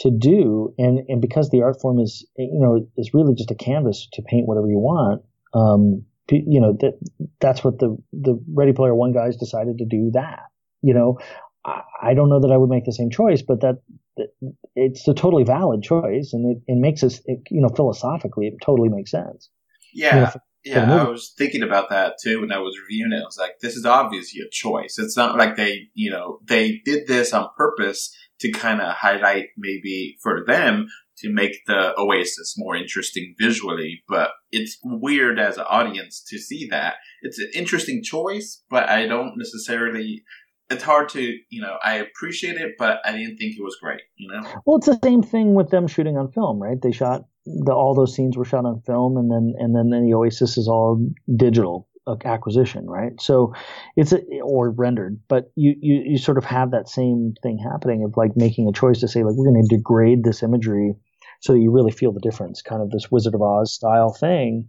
to do, and and because the art form is you know is really just a canvas to paint whatever you want. Um, you know that that's what the the Ready Player One guys decided to do. That you know, I, I don't know that I would make the same choice, but that, that it's a totally valid choice, and it, it makes us, it, you know, philosophically, it totally makes sense. Yeah. You know, yeah, I was thinking about that too when I was reviewing it. I was like, this is obviously a choice. It's not like they, you know, they did this on purpose to kind of highlight maybe for them to make the Oasis more interesting visually, but it's weird as an audience to see that. It's an interesting choice, but I don't necessarily it's hard to you know i appreciate it but i didn't think it was great you know well it's the same thing with them shooting on film right they shot the all those scenes were shot on film and then and then, the oasis is all digital uh, acquisition right so it's a, or rendered but you, you you sort of have that same thing happening of like making a choice to say like we're going to degrade this imagery so you really feel the difference kind of this wizard of oz style thing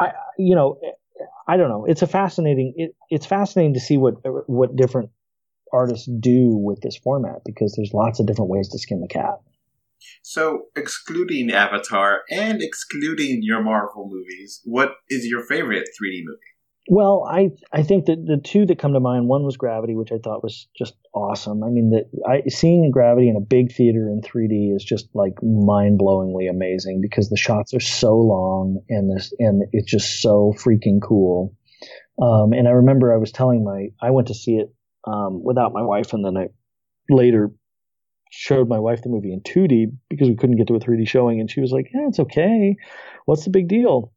i you know eh, I don't know. It's a fascinating. It, it's fascinating to see what what different artists do with this format because there's lots of different ways to skin the cat. So, excluding Avatar and excluding your Marvel movies, what is your favorite 3D movie? Well, I I think that the two that come to mind, one was Gravity, which I thought was just awesome. I mean, that I seeing Gravity in a big theater in 3D is just like mind blowingly amazing because the shots are so long and this and it's just so freaking cool. Um, and I remember I was telling my I went to see it um, without my wife, and then I later showed my wife the movie in 2D because we couldn't get to a 3D showing, and she was like, "Yeah, it's okay. What's the big deal?"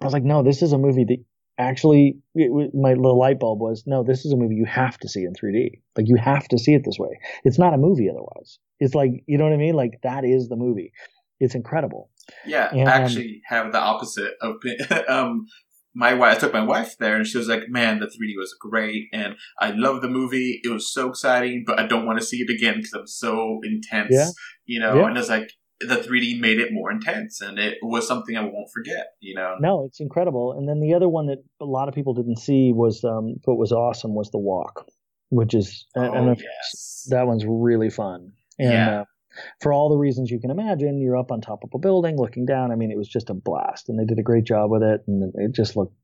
I was like, "No, this is a movie that actually it, my little light bulb was no this is a movie you have to see in 3d like you have to see it this way. It's not a movie otherwise. It's like you know what i mean? Like that is the movie. It's incredible. Yeah and, i actually have the opposite of um my wife, I took my wife there, and she was like, "Man, the 3D was great, and I love the movie. It was so exciting, but I don't want to see it again because I'm so intense, yeah. you know." Yeah. And it's like the 3D made it more intense, and it was something I won't forget, you know. No, it's incredible. And then the other one that a lot of people didn't see was, um, what was awesome was the walk, which is, oh, yes. that one's really fun. And, yeah. Uh, for all the reasons you can imagine. You're up on top of a building looking down. I mean, it was just a blast, and they did a great job with it, and it just looked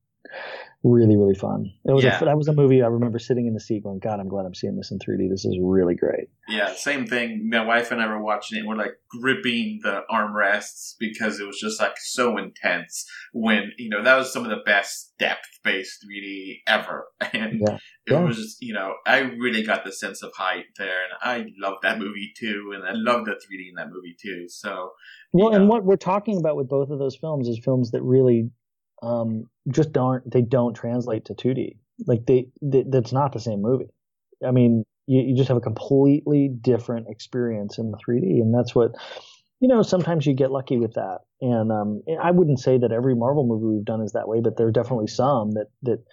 really, really fun. It was yeah. a, that was a movie I remember sitting in the seat going, God, I'm glad I'm seeing this in 3D. This is really great. Yeah, same thing. My wife and I were watching it. and We're like gripping the armrests because it was just like so intense. When you know that was some of the best depth based 3D ever, and yeah. it yeah. was just you know I really got the sense of height there, and I love that movie too, and I love the 3D in that movie too. So. Well, know. and what we're talking about with both of those films is films that really um, just don't they don't translate to 2D. Like they, they that's not the same movie. I mean, you, you just have a completely different experience in the 3D, and that's what you know. Sometimes you get lucky with that, and um, I wouldn't say that every Marvel movie we've done is that way, but there are definitely some that that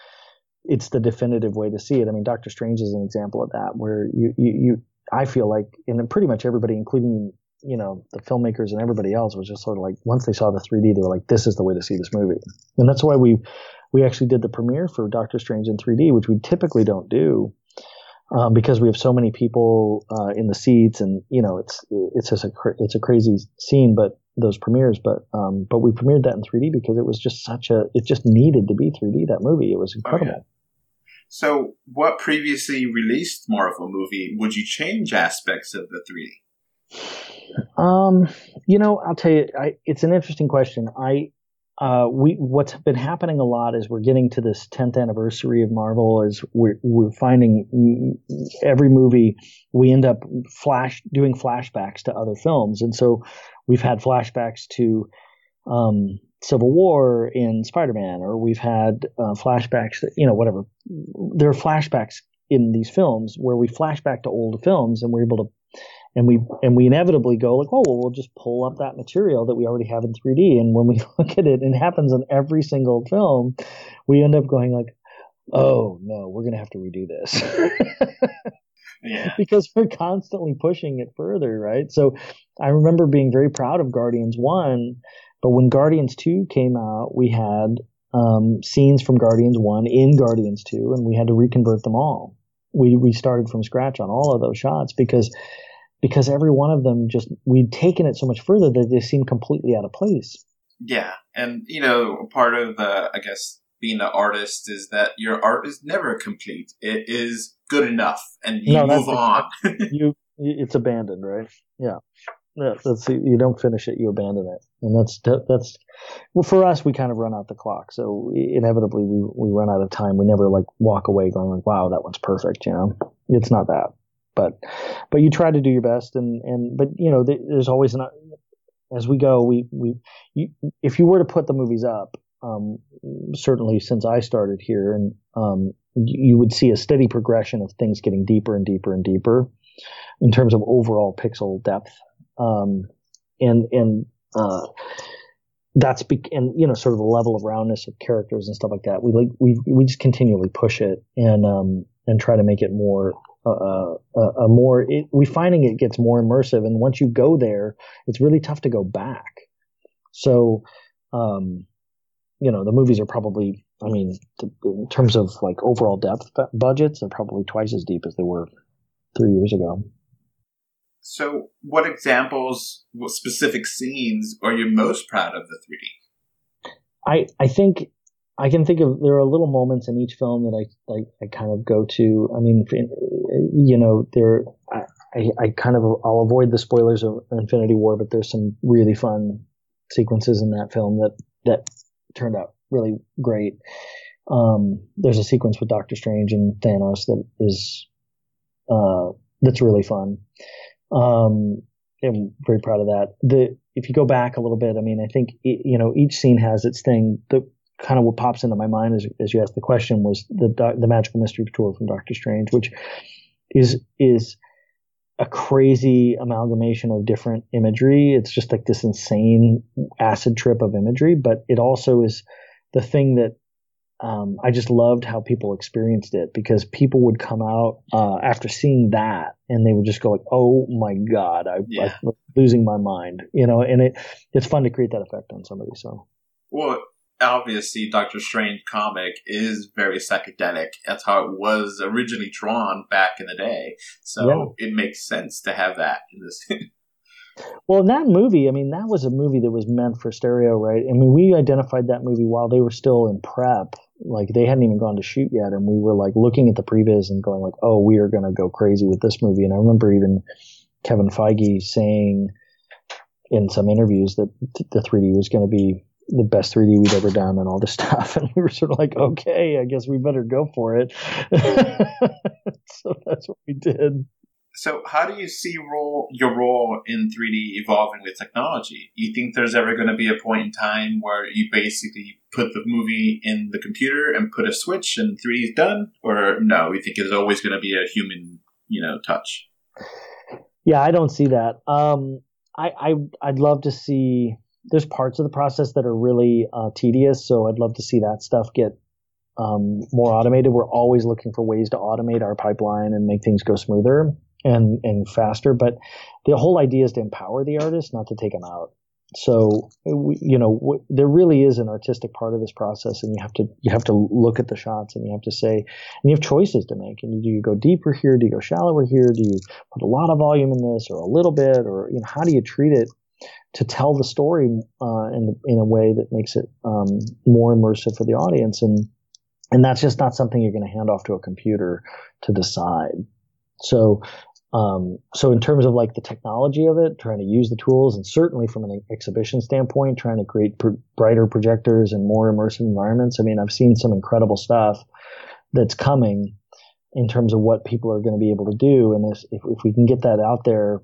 it's the definitive way to see it. I mean, Doctor Strange is an example of that, where you you, you I feel like, and pretty much everybody, including you know, the filmmakers and everybody else was just sort of like, once they saw the 3D, they were like, this is the way to see this movie. And that's why we, we actually did the premiere for Doctor Strange in 3D, which we typically don't do. Um, because we have so many people uh, in the seats, and you know it's it's just a it's a crazy scene. But those premieres, but um, but we premiered that in 3D because it was just such a it just needed to be 3D. That movie, it was incredible. Oh, yeah. So, what previously released Marvel movie would you change aspects of the 3D? Um, you know, I'll tell you, I, it's an interesting question. I, uh, we what's been happening a lot is we're getting to this 10th anniversary of Marvel. Is we're we're finding every movie we end up flash doing flashbacks to other films, and so we've had flashbacks to um, Civil War in Spider Man, or we've had uh, flashbacks, that, you know, whatever. There are flashbacks in these films where we flash back to old films and we're able to and we and we inevitably go like, oh well, we'll just pull up that material that we already have in 3D, and when we look at it, and it happens in every single film, we end up going like, oh no, we're gonna have to redo this. yeah. because we're constantly pushing it further, right? So I remember being very proud of Guardians One, but when Guardians Two came out, we had um, scenes from Guardians One in Guardians Two, and we had to reconvert them all. We we started from scratch on all of those shots because because every one of them just we'd taken it so much further that they seemed completely out of place. Yeah, and you know, part of the I guess being an artist is that your art is never complete. It is good enough, and you no, move on. you, it's abandoned, right? Yeah. Yeah, that's you don't finish it, you abandon it, and that's that's well for us. We kind of run out the clock, so inevitably we we run out of time. We never like walk away going like, "Wow, that one's perfect." You know, it's not that but but you try to do your best and and but you know there's always an as we go we we you, if you were to put the movies up um, certainly since I started here and um, you would see a steady progression of things getting deeper and deeper and deeper in terms of overall pixel depth. Um, and and uh, that's be- and you know sort of the level of roundness of characters and stuff like that we like we we just continually push it and um and try to make it more a, a, more it, we finding it gets more immersive. And once you go there it's really tough to go back. So um you know the movies are probably i mean in terms of like overall depth budgets they're probably twice as deep as they were three years ago. So what examples what specific scenes are you most proud of the 3d i i think I can think of there are little moments in each film that I I, I kind of go to. I mean, you know, there I, I kind of I'll avoid the spoilers of Infinity War, but there's some really fun sequences in that film that that turned out really great. Um, there's a sequence with Doctor Strange and Thanos that is uh, that's really fun. Um, I'm very proud of that. The if you go back a little bit, I mean, I think you know each scene has its thing. The kind of what pops into my mind as, as you asked the question was the the magical mystery tour from Doctor Strange, which is is a crazy amalgamation of different imagery. It's just like this insane acid trip of imagery, but it also is the thing that um, I just loved how people experienced it because people would come out uh, after seeing that and they would just go like, "Oh my god, I, yeah. I'm losing my mind," you know. And it it's fun to create that effect on somebody. So, well, obviously Doctor Strange comic is very psychedelic. That's how it was originally drawn back in the day. So yeah. it makes sense to have that in this. well, in that movie, I mean, that was a movie that was meant for stereo, right? I mean, we identified that movie while they were still in prep. Like they hadn't even gone to shoot yet, and we were like looking at the previs and going like, "Oh, we are going to go crazy with this movie." And I remember even Kevin Feige saying in some interviews that the 3D was going to be the best 3D we'd ever done and all this stuff. And we were sort of like, okay, I guess we better go for it. so that's what we did. So, how do you see role your role in 3D evolving with technology? You think there's ever going to be a point in time where you basically put the movie in the computer and put a switch and 3D is done, or no? You think it's always going to be a human, you know, touch? Yeah, I don't see that. Um, I, I I'd love to see there's parts of the process that are really uh, tedious. So I'd love to see that stuff get um, more automated. We're always looking for ways to automate our pipeline and make things go smoother and and faster. But the whole idea is to empower the artist, not to take them out. So you know, there really is an artistic part of this process, and you have to you have to look at the shots, and you have to say, and you have choices to make. And do you go deeper here? Do you go shallower here? Do you put a lot of volume in this, or a little bit, or you know, how do you treat it to tell the story uh, in in a way that makes it um, more immersive for the audience, and and that's just not something you're going to hand off to a computer to decide. So Um, so in terms of like the technology of it, trying to use the tools, and certainly from an exhibition standpoint, trying to create pr- brighter projectors and more immersive environments. I mean, I've seen some incredible stuff that's coming in terms of what people are going to be able to do, and if, if, if we can get that out there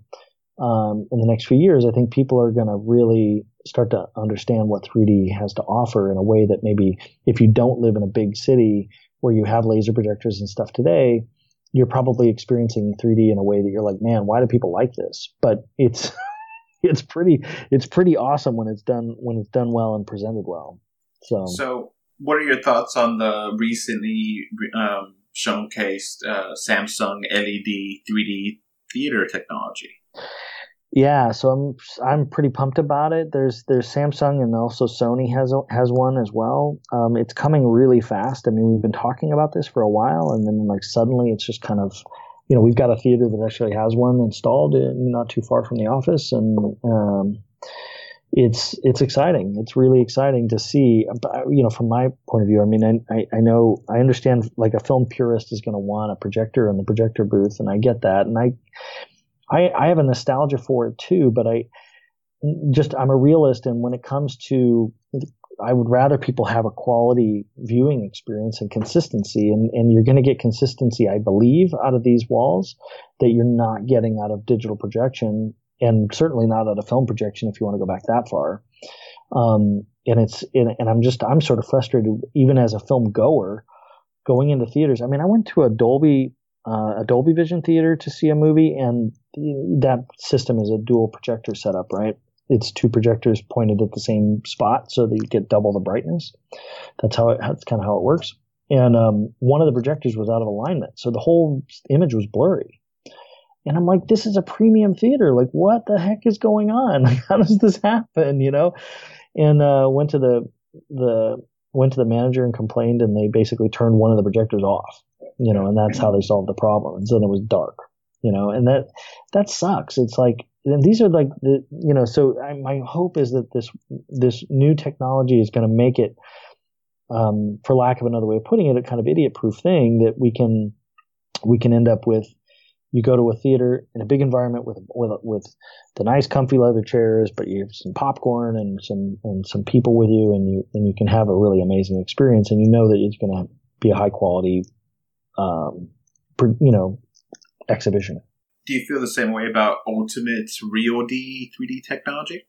um, in the next few years, I think people are going to really start to understand what 3D has to offer in a way that maybe if you don't live in a big city where you have laser projectors and stuff today, you're probably experiencing 3D in a way that you're like, man, why do people like this? But it's it's pretty it's pretty awesome when it's done when it's done well and presented well. So so what are your thoughts on the recently um, showcased uh, Samsung LED 3D theater technology? Yeah, so I'm I'm pretty pumped about it. There's there's Samsung and also Sony has has one as well. Um, it's coming really fast. I mean, we've been talking about this for a while, and then like suddenly it's just kind of, you know, we've got a theater that actually has one installed in, not too far from the office, and um, it's it's exciting. It's really exciting to see. You know, from my point of view, I mean, I I know I understand like a film purist is going to want a projector in the projector booth, and I get that, and I I, I have a nostalgia for it too, but I just I'm a realist, and when it comes to I would rather people have a quality viewing experience and consistency, and, and you're going to get consistency, I believe, out of these walls that you're not getting out of digital projection, and certainly not out of film projection if you want to go back that far. Um, and it's and, and I'm just I'm sort of frustrated, even as a film goer, going into theaters. I mean, I went to a Dolby uh, a Dolby Vision theater to see a movie, and that system is a dual projector setup, right? It's two projectors pointed at the same spot, so that you get double the brightness. That's how it, that's kind of how it works. And um, one of the projectors was out of alignment, so the whole image was blurry. And I'm like, this is a premium theater. Like, what the heck is going on? how does this happen? You know? And uh, went to the the went to the manager and complained, and they basically turned one of the projectors off you know, and that's how they solved the problem. And then it was dark, you know, and that that sucks. It's like, and these are like the, you know, so I, my hope is that this this new technology is going to make it, um, for lack of another way of putting it, a kind of idiot-proof thing that we can we can end up with. You go to a theater in a big environment with with with the nice comfy leather chairs, but you have some popcorn and some and some people with you, and you and you can have a really amazing experience, and you know that it's going to be a high quality um, you know, exhibition. Do you feel the same way about Ultimate Real D 3D technology?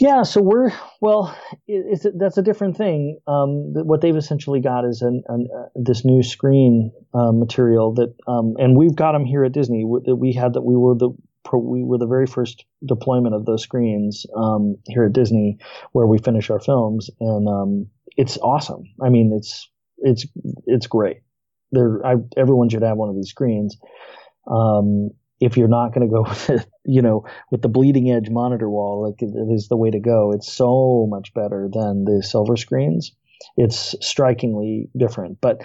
Yeah, so we're well. It's, that's a different thing. Um, what they've essentially got is an, an uh, this new screen uh, material that, um, and we've got them here at Disney. That we had that we were the we were the very first deployment of those screens um, here at Disney, where we finish our films, and um, it's awesome. I mean, it's it's it's great there, I, everyone should have one of these screens. Um, if you're not going to go with you know, with the bleeding edge monitor wall, like it, it is the way to go. It's so much better than the silver screens. It's strikingly different. But,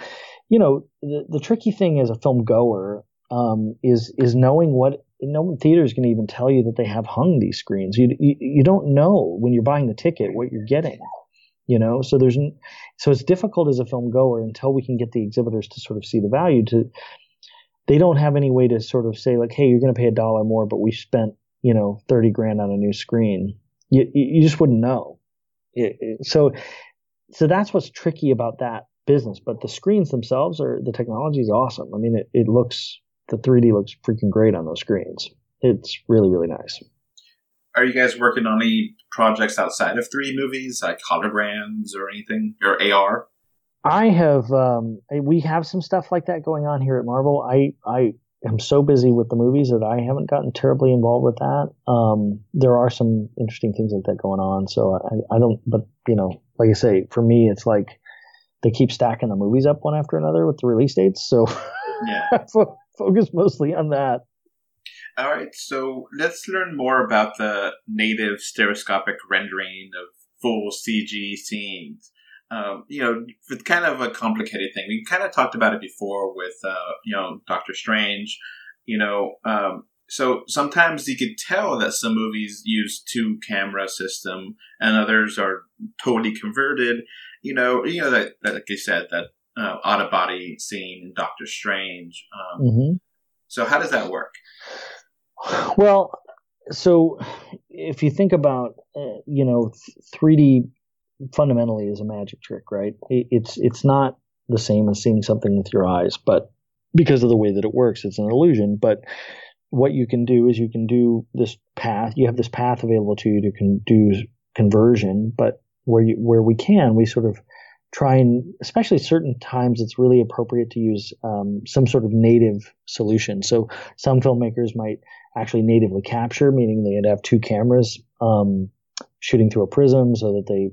you know, the, the tricky thing as a film goer um, is is knowing what no theater is going to even tell you that they have hung these screens. You, you you don't know when you're buying the ticket what you're getting you know so there's so it's difficult as a film goer until we can get the exhibitors to sort of see the value to they don't have any way to sort of say like hey you're going to pay a dollar more but we spent you know 30 grand on a new screen. You, you just wouldn't know. It, it, so so that's what's tricky about that business. But the screens themselves are the technology is awesome. I mean it, it looks the 3d looks freaking great on those screens. It's really really nice. Are you guys working on any projects outside of 3D movies, like holograms or anything, or AR? I have. Um, we have some stuff like that going on here at Marvel. I I am so busy with the movies that I haven't gotten terribly involved with that. Um, there are some interesting things like that going on. So I, I don't. But you know, like I say, for me, it's like they keep stacking the movies up one after another with the release dates. So yeah, focus mostly on that. All right, so let's learn more about the native stereoscopic rendering of full CG scenes. Um, you know, it's kind of a complicated thing. We kind of talked about it before with, uh, you know, Doctor Strange. You know, um, so sometimes you could tell that some movies use two camera system and others are totally converted. You know, you know that, that like you said, that uh, out of body scene in Doctor Strange. Um, mm-hmm So how does that work? Well, so if you think about, uh, you know, 3D fundamentally is a magic trick, right? It's it's not the same as seeing something with your eyes, but because of the way that it works, it's an illusion. But what you can do is you can do this path. You have this path available to you to can do conversion, but where you where we can, we sort of try and especially certain times it's really appropriate to use um, some sort of native solution. So some filmmakers might actually natively capture, meaning they'd have two cameras um, shooting through a prism so that they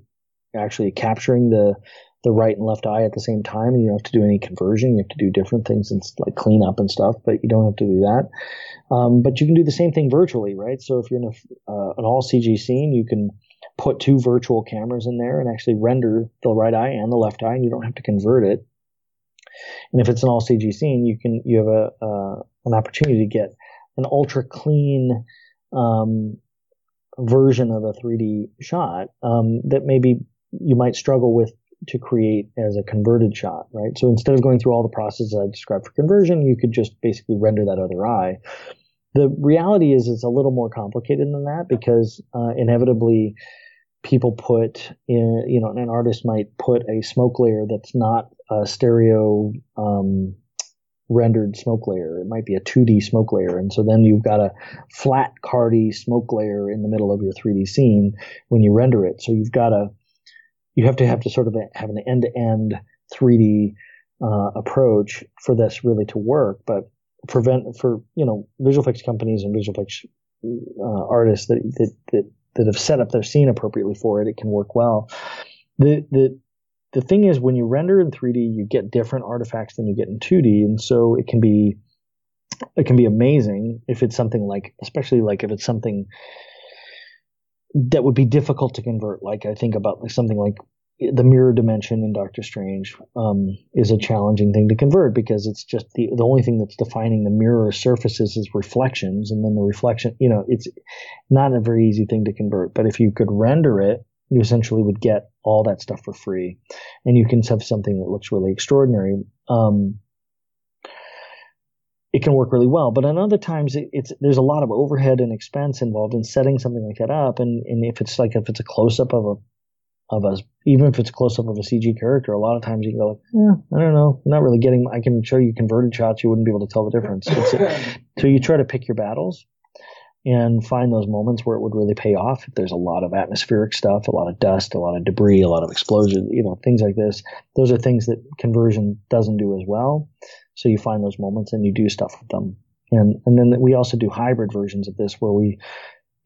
actually capturing the the right and left eye at the same time, you don't have to do any conversion. You have to do different things and like clean up and stuff, but you don't have to do that. Um, but you can do the same thing virtually, right? So if you're in a, uh, an all CG scene, you can put two virtual cameras in there and actually render the right eye and the left eye, and you don't have to convert it. And if it's an all CG scene, you can you have a uh, an opportunity to get an ultra clean um, version of a 3D shot um, that maybe you might struggle with to create as a converted shot, right? So instead of going through all the processes I described for conversion, you could just basically render that other eye. The reality is it's a little more complicated than that because uh, inevitably people put in, you know, an artist might put a smoke layer that's not a stereo um, rendered smoke layer. It might be a 2D smoke layer. And so then you've got a flat cardy smoke layer in the middle of your 3D scene when you render it. So you've got a, you have to have to sort of have an end to end 3D uh, approach for this really to work. But prevent for, you know, visual effects companies and visual effects uh, artists that, that, that, that have set up their scene appropriately for it, it can work well. The, the, the thing is when you render in 3D, you get different artifacts than you get in 2D, and so it can be it can be amazing if it's something like, especially like if it's something that would be difficult to convert. Like I think about like something like the mirror dimension in Doctor Strange um, is a challenging thing to convert because it's just the the only thing that's defining the mirror surfaces is reflections, and then the reflection, you know, it's not a very easy thing to convert. But if you could render it you essentially would get all that stuff for free, and you can have something that looks really extraordinary. Um, it can work really well, but on other times it, it's there's a lot of overhead and expense involved in setting something like that up, and and if it's like if it's a close up of a of us, even if it's a close up of a CG character, a lot of times you can go like, yeah, I don't know, I'm not really getting. I can show you converted shots, you wouldn't be able to tell the difference. so you try to pick your battles and find those moments where it would really pay off. If there's a lot of atmospheric stuff, a lot of dust, a lot of debris, a lot of explosions, you know, things like this. Those are things that conversion doesn't do as well. So you find those moments and you do stuff with them. And and then we also do hybrid versions of this where we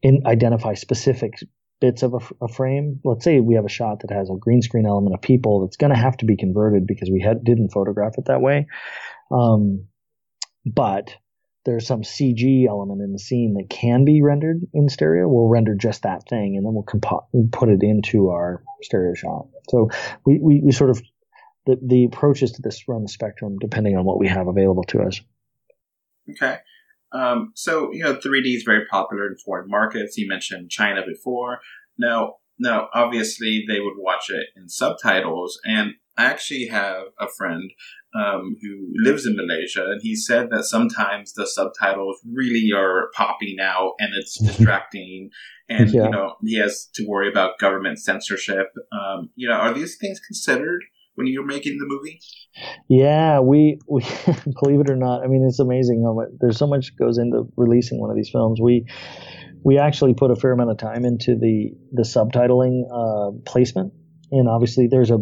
in, identify specific bits of a, a, frame. Let's say we have a shot that has a green screen element of people that's going to have to be converted because we had, didn't photograph it that way. Um, but there's some CG element in the scene that can be rendered in stereo, we'll render just that thing and then we'll compo- put it into our stereo shot. So we, we, we sort of, the, the approaches to this run the spectrum depending on what we have available to us. Okay. Um, so, you know, 3D is very popular in foreign markets. You mentioned China before. Now, now, obviously, they would watch it in subtitles, and I actually have a friend um, who lives in Malaysia, and he said that sometimes the subtitles really are popping out and it's distracting, and yeah. you know he has to worry about government censorship. Um, you know, are these things considered when you're making the movie? Yeah, we we believe it or not. I mean, it's amazing how much there's so much goes into releasing one of these films. We we actually put a fair amount of time into the the subtitling uh, placement, and obviously there's a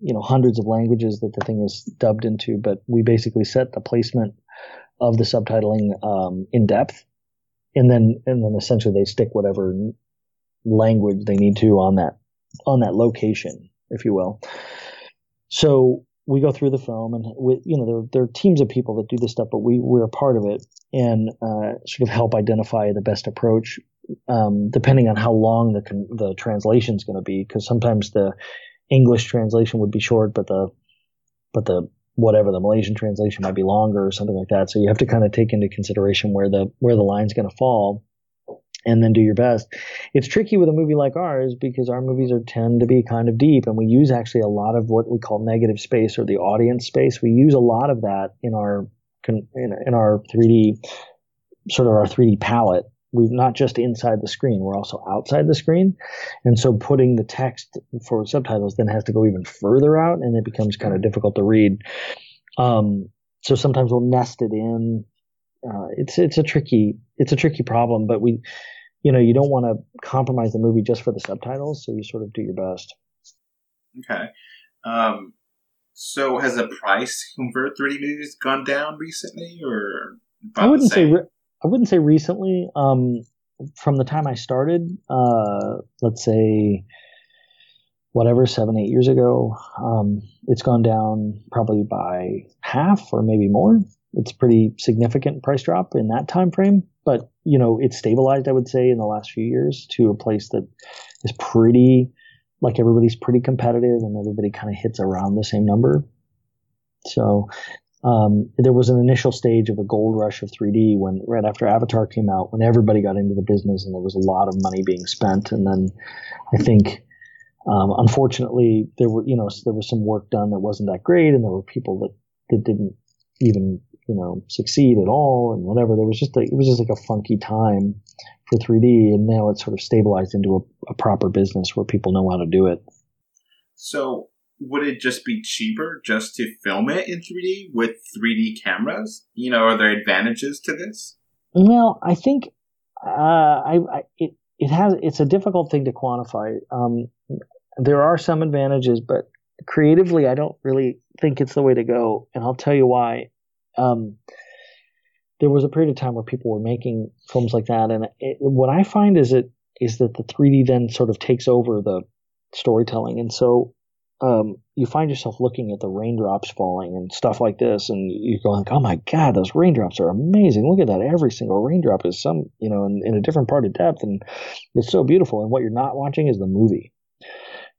you know hundreds of languages that the thing is dubbed into, but we basically set the placement of the subtitling um, in depth, and then and then essentially they stick whatever language they need to on that on that location, if you will. So we go through the film, and with you know there there are teams of people that do this stuff, but we we're a part of it and uh, sort of help identify the best approach, um, depending on how long the the translation is going to be, because sometimes the English translation would be short, but the but the whatever the Malaysian translation might be longer or something like that. So you have to kind of take into consideration where the where the line's going to fall, and then do your best. It's tricky with a movie like ours because our movies are tend to be kind of deep, and we use actually a lot of what we call negative space or the audience space. We use a lot of that in our in, our 3D sort of our 3D palette. We're not just inside the screen; we're also outside the screen, and so putting the text for subtitles then has to go even further out, and it becomes kind of difficult to read. Um, so sometimes we'll nest it in. Uh, it's it's a tricky it's a tricky problem, but we, you know, you don't want to compromise the movie just for the subtitles, so you sort of do your best. Okay. Um, so has the price convert 3D movies gone down recently, or I wouldn't say re- I wouldn't say recently. Um, from the time I started, uh, let's say whatever seven eight years ago, um, it's gone down probably by half or maybe more. It's pretty significant price drop in that time frame, but you know it's stabilized. I would say in the last few years to a place that is pretty like everybody's pretty competitive and everybody kind of hits around the same number. So um, there was an initial stage of a gold rush of 3D when right after Avatar came out, when everybody got into the business and there was a lot of money being spent. And then I think, um, unfortunately, there were you know there was some work done that wasn't that great, and there were people that that didn't even you know succeed at all, and whatever. There was just a, it was just like a funky time for 3D, and now it's sort of stabilized into a, a proper business where people know how to do it. So, would it just be cheaper just to film it in 3D with 3D cameras? You know, are there advantages to this? Well, I think uh, I, I, it it has it's a difficult thing to quantify. Um, there are some advantages, but creatively, I don't really think it's the way to go, and I'll tell you why. Um, there was a period of time where people were making films like that, and it, what I find is it is that the 3D then sort of takes over the storytelling, and so um, you find yourself looking at the raindrops falling and stuff like this, and you're going, "Oh my God, those raindrops are amazing! Look at that! Every single raindrop is some, you know, in, in a different part of depth, and it's so beautiful." And what you're not watching is the movie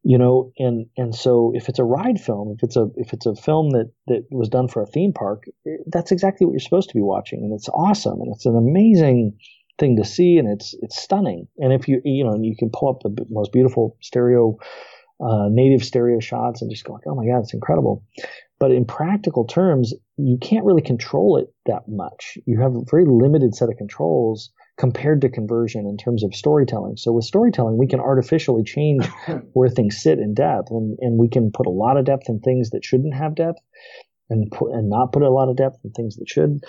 you know and and so if it's a ride film if it's a if it's a film that that was done for a theme park that's exactly what you're supposed to be watching and it's awesome and it's an amazing thing to see and it's it's stunning. And if you you know and you can pull up the most beautiful stereo uh, native stereo shots and just go like oh my god it's incredible. But in practical terms you can't really control it that much. You have a very limited set of controls compared to conversion in terms of storytelling. So with storytelling, we can artificially change where things sit in depth, and, and we can put a lot of depth in things that shouldn't have depth, and put and not put a lot of depth in things that should.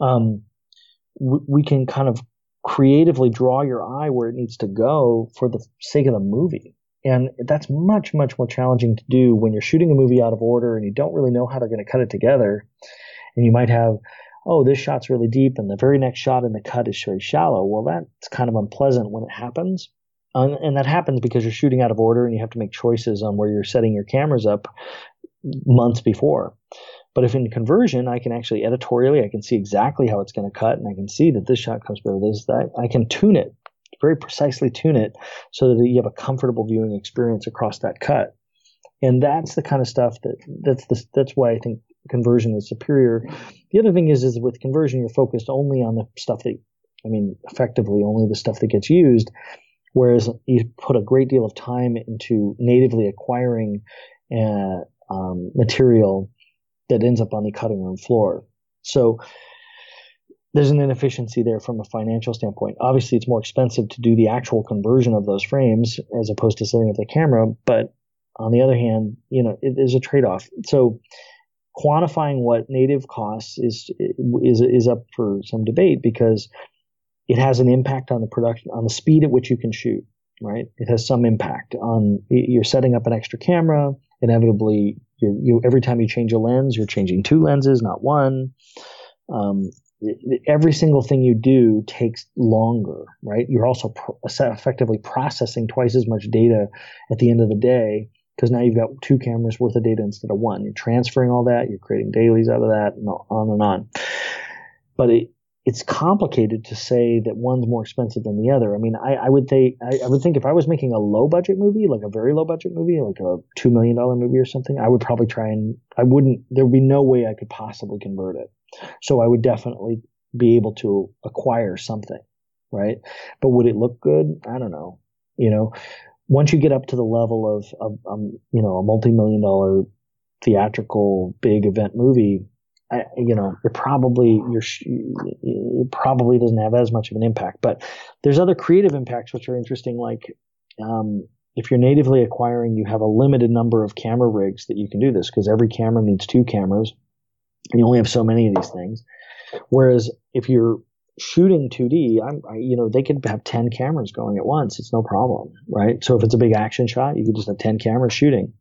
Um, we, we can kind of creatively draw your eye where it needs to go for the sake of the movie. And that's much, much more challenging to do when you're shooting a movie out of order and you don't really know how they're going to cut it together. And you might have oh, this shot's really deep and the very next shot in the cut is very shallow. Well, that's kind of unpleasant when it happens. Um, and that happens because you're shooting out of order and you have to make choices on where you're setting your cameras up months before. But if in conversion, I can actually editorially, I can see exactly how it's going to cut, and I can see that this shot comes better. This that I can tune it very precisely, tune it so that you have a comfortable viewing experience across that cut. And that's the kind of stuff that that's the, that's why I think conversion is superior. The other thing is, is with conversion, you're focused only on the stuff that, I mean, effectively only the stuff that gets used. Whereas you put a great deal of time into natively acquiring uh, um, material that ends up on the cutting room floor. So there's an inefficiency there from a financial standpoint. Obviously, it's more expensive to do the actual conversion of those frames as opposed to setting up the camera. But on the other hand, you know, it, there's a trade-off. So quantifying what native costs is is is up for some debate because it has an impact on the production on the speed at which you can shoot right? It has some impact on you're setting up an extra camera inevitably you you every time you change a lens you're changing two lenses not one. Um, every single thing you do takes longer right? You're also pro- effectively processing twice as much data at the end of the day because now you've got two cameras worth of data instead of one. You're transferring all that, you're creating dailies out of that, and on and on. But it, it's complicated to say that one's more expensive than the other. I mean, I, I would think I, I, would think if I was making a low budget movie, like a very low budget movie, like a two million dollar movie or something, I would probably try and I wouldn't. There would be no way I could possibly convert it. So I would definitely be able to acquire something, right? But would it look good? I don't know. You know, once you get up to the level of, of um, you know a multi-million dollar theatrical big event movie I, you know, it probably you're it probably doesn't have as much of an impact. But there's other creative impacts which are interesting, like um, if you're natively acquiring, you have a limited number of camera rigs that you can do this because every camera needs two cameras, and you only have so many of these things. Whereas if you're shooting 2D, I'm, I, you know, they could have 10 cameras going at once. It's no problem, right? So if it's a big action shot, you could just have 10 cameras shooting.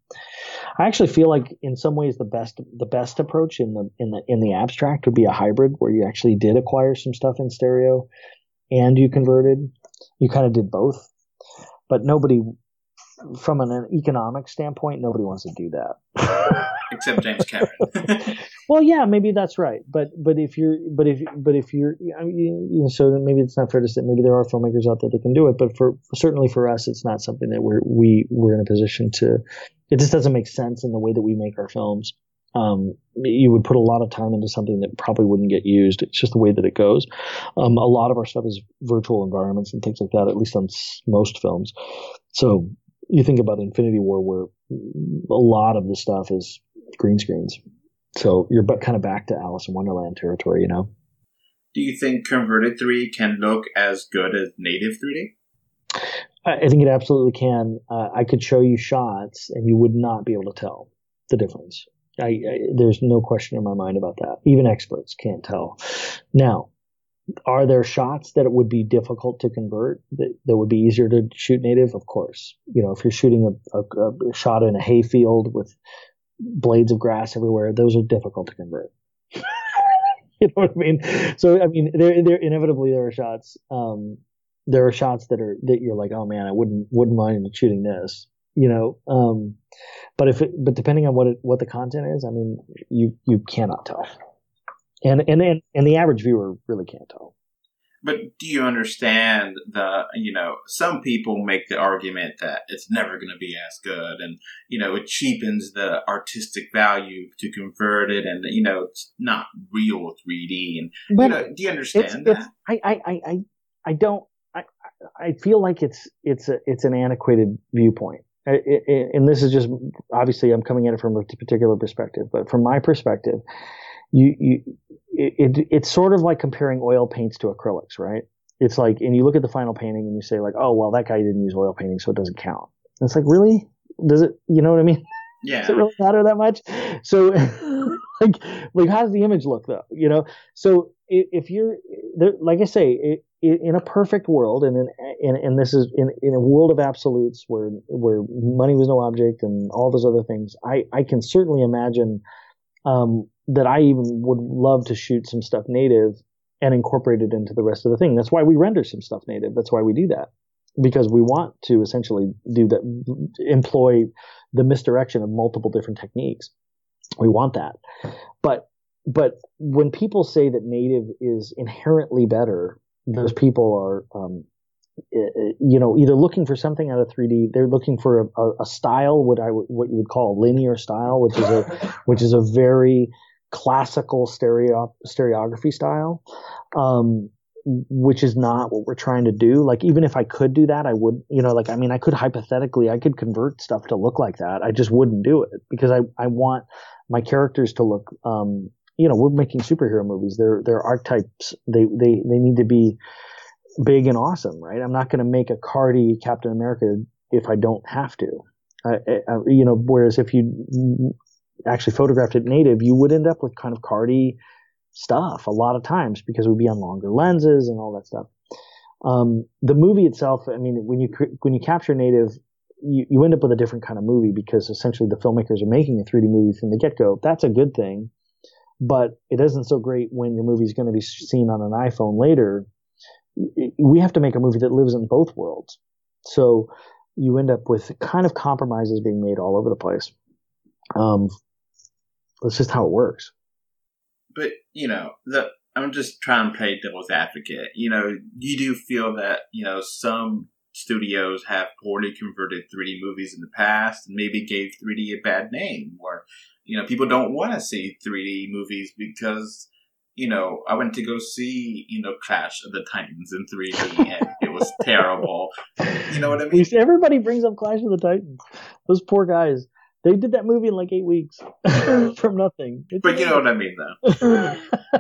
I actually feel like in some ways the best the best approach in the in the in the abstract would be a hybrid where you actually did acquire some stuff in stereo and you converted. You kind of did both. But nobody from an economic standpoint, nobody wants to do that. Except James Cameron. well, yeah, maybe that's right. But but if you're but if but if you're I mean, so maybe it's not fair to say maybe there are filmmakers out there that can do it. But for certainly for us, it's not something that we're we we're in a position to. It just doesn't make sense in the way that we make our films. Um, you would put a lot of time into something that probably wouldn't get used. It's just the way that it goes. Um, a lot of our stuff is virtual environments and things like that, at least on most films. So you think about Infinity War, where a lot of the stuff is green screens. So you're kind of back to Alice in Wonderland territory, you know. Do you think converted 3D can look as good as native 3D? I think it absolutely can. Uh, I could show you shots, and you would not be able to tell the difference. I, I, there's no question in my mind about that. Even experts can't tell. Now, are there shots that it would be difficult to convert that, that would be easier to shoot native? Of course. You know, if you're shooting a, a, a shot in a hayfield with blades of grass everywhere, those are difficult to convert. you know what I mean? So, I mean, there, there inevitably there are shots. Um, there are shots that are that you're like, oh man, I wouldn't wouldn't mind shooting this. You know, um, but if it, but depending on what it, what the content is, I mean, you you cannot tell and and and, and the average viewer really can't tell. But do you understand the, you know, some people make the argument that it's never going to be as good and, you know, it cheapens the artistic value to convert it and, you know, it's not real 3D. And, but you know, do you understand it's, that? It's, I, I, I, I don't, I, I feel like it's, it's a, it's an antiquated viewpoint. And this is just, obviously I'm coming at it from a particular perspective, but from my perspective, you, you it, it, it's sort of like comparing oil paints to acrylics, right? It's like, and you look at the final painting and you say like, oh, well, that guy didn't use oil painting, so it doesn't count. And it's like, really? Does it, you know what I mean? Yeah. Does it really matter that much? So, like, like, how does the image look though? You know? So if you're, like I say, in a perfect world, and in, in, and this is in, in a world of absolutes where where money was no object and all those other things, I I can certainly imagine um, that I even would love to shoot some stuff native and incorporate it into the rest of the thing. That's why we render some stuff native. That's why we do that because we want to essentially do that, employ the misdirection of multiple different techniques. We want that. But, but when people say that native is inherently better, those people are, um, you know, either looking for something out of 3D, they're looking for a, a, style, what I what you would call a linear style, which is a which is a very classical stereo stereography style, um, which is not what we're trying to do. Like even if I could do that, I would, you know, like I mean, I could hypothetically, I could convert stuff to look like that. I just wouldn't do it because I I want my characters to look. Um, you know, we're making superhero movies. They're they're archetypes. They they they need to be big and awesome, right? I'm not going to make a Cardi Captain America if I don't have to. You know, whereas if you actually photographed it native, you would end up with kind of cardy stuff a lot of times because would be on longer lenses and all that stuff. Um, the movie itself, I mean, when you when you capture native, you, you end up with a different kind of movie because essentially the filmmakers are making a 3D movie from the get go. That's a good thing, but it isn't so great when your movie is going to be seen on an iPhone later. We have to make a movie that lives in both worlds. So you end up with kind of compromises being made all over the place. Um, that's just how it works. But you know, the I'm just trying to play devil's advocate. You know, you do feel that you know some studios have poorly converted 3D movies in the past and maybe gave 3D a bad name, or you know, people don't want to see 3D movies because you know, I went to go see, you know, Clash of the Titans in 3D and it was terrible. You know what I mean? Everybody brings up Clash of the Titans. Those poor guys They did that movie in like eight weeks from nothing. It's but you know what I mean, though.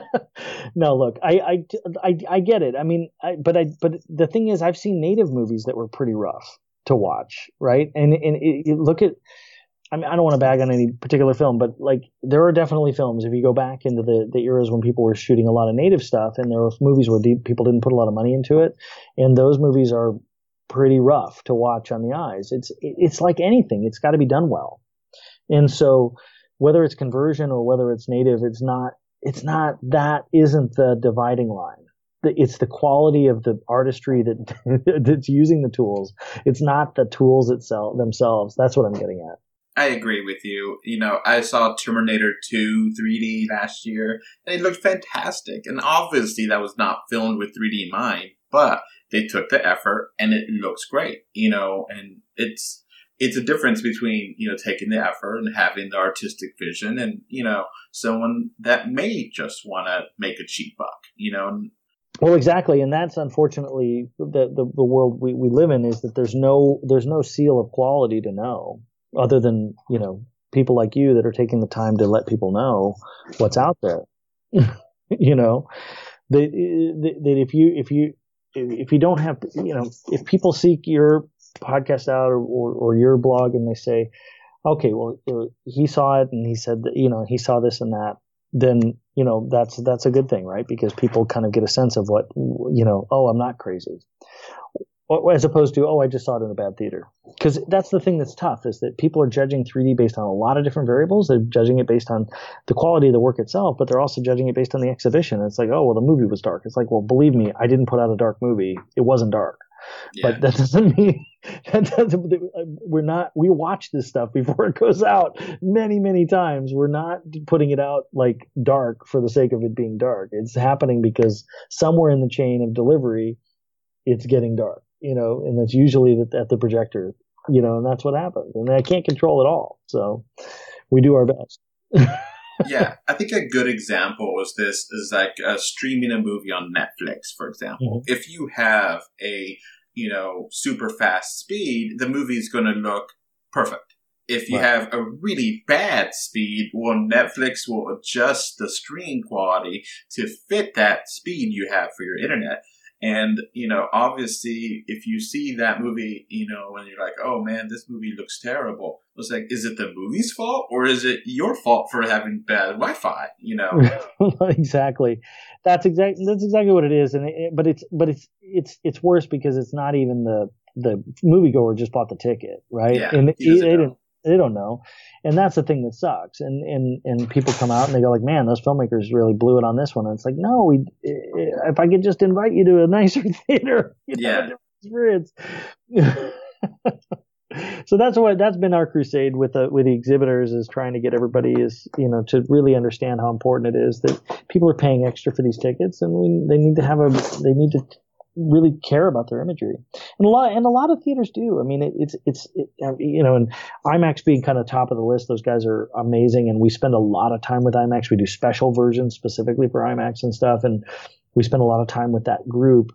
no, look, I, I, I, I, get it. I mean, I, but I, but the thing is, I've seen native movies that were pretty rough to watch, right? And and it, it, look at, I mean, I don't want to bag on any particular film, but like there are definitely films. If you go back into the the eras when people were shooting a lot of native stuff, and there were movies where deep, people didn't put a lot of money into it, and those movies are pretty rough to watch on the eyes. It's it's like anything; it's got to be done well. And so whether it's conversion or whether it's native, it's not, it's not, that isn't the dividing line. It's the quality of the artistry that that's using the tools. It's not the tools itself themselves. That's what I'm getting at. I agree with you. You know, I saw Terminator 2 3D last year, and it looked fantastic. And obviously, that was not filmed with 3D in mind, but they took the effort, and it looks great. You know, and it's it's a difference between you know taking the effort and having the artistic vision and you know someone that may just want to make a cheap buck you know well exactly and that's unfortunately the, the, the world we, we live in is that there's no there's no seal of quality to know other than you know people like you that are taking the time to let people know what's out there. You know that, that if you if you if you don't have you know if people seek your podcast out or, or, or your blog and they say, okay, well, uh, he saw it and he said that, you know, he saw this and that, then, you know, that's, that's a good thing, right? Because people kind of get a sense of what, you know, oh, I'm not crazy. As opposed to, oh, I just saw it in a bad theater. Because that's the thing that's tough is that people are judging 3D based on a lot of different variables. They're judging it based on the quality of the work itself, but they're also judging it based on the exhibition. It's like, oh, well, the movie was dark. It's like, well, believe me, I didn't put out a dark movie. It wasn't dark. Yeah. But that doesn't mean that doesn't, we're not we watch this stuff before it goes out many many times. We're not putting it out like dark for the sake of it being dark. It's happening because somewhere in the chain of delivery, it's getting dark. You know, and that's usually at the projector. You know, and that's what happens. And I can't control it all. So we do our best. yeah, I think a good example is this is like uh, streaming a movie on Netflix, for example. Mm-hmm. If you have a you know, super fast speed, the movie's going to look perfect. If you right. have a really bad speed, well, Netflix will adjust the screen quality to fit that speed you have for your internet. And, you know, obviously, if you see that movie, you know, when you're like, oh man, this movie looks terrible, it's like, is it the movie's fault or is it your fault for having bad Wi Fi? You know? exactly. That's exactly, that's exactly what it is. And, it, but it's, but it's, it's, it's worse because it's not even the, the moviegoer just bought the ticket, right? Yeah, and they, they didn't, they don't know. And that's the thing that sucks. And, and, and people come out and they go like, man, those filmmakers really blew it on this one. And it's like, no, we, if I could just invite you to a nicer theater, yeah. experience. so that's what that's been our crusade with the with the exhibitors is trying to get everybody is you know to really understand how important it is that people are paying extra for these tickets and we, they need to have a they need to really care about their imagery, and a lot and a lot of theaters do. I mean, it, it's it's it, you know, and IMAX being kind of top of the list, those guys are amazing, and we spend a lot of time with IMAX. We do special versions specifically for IMAX and stuff, and we spend a lot of time with that group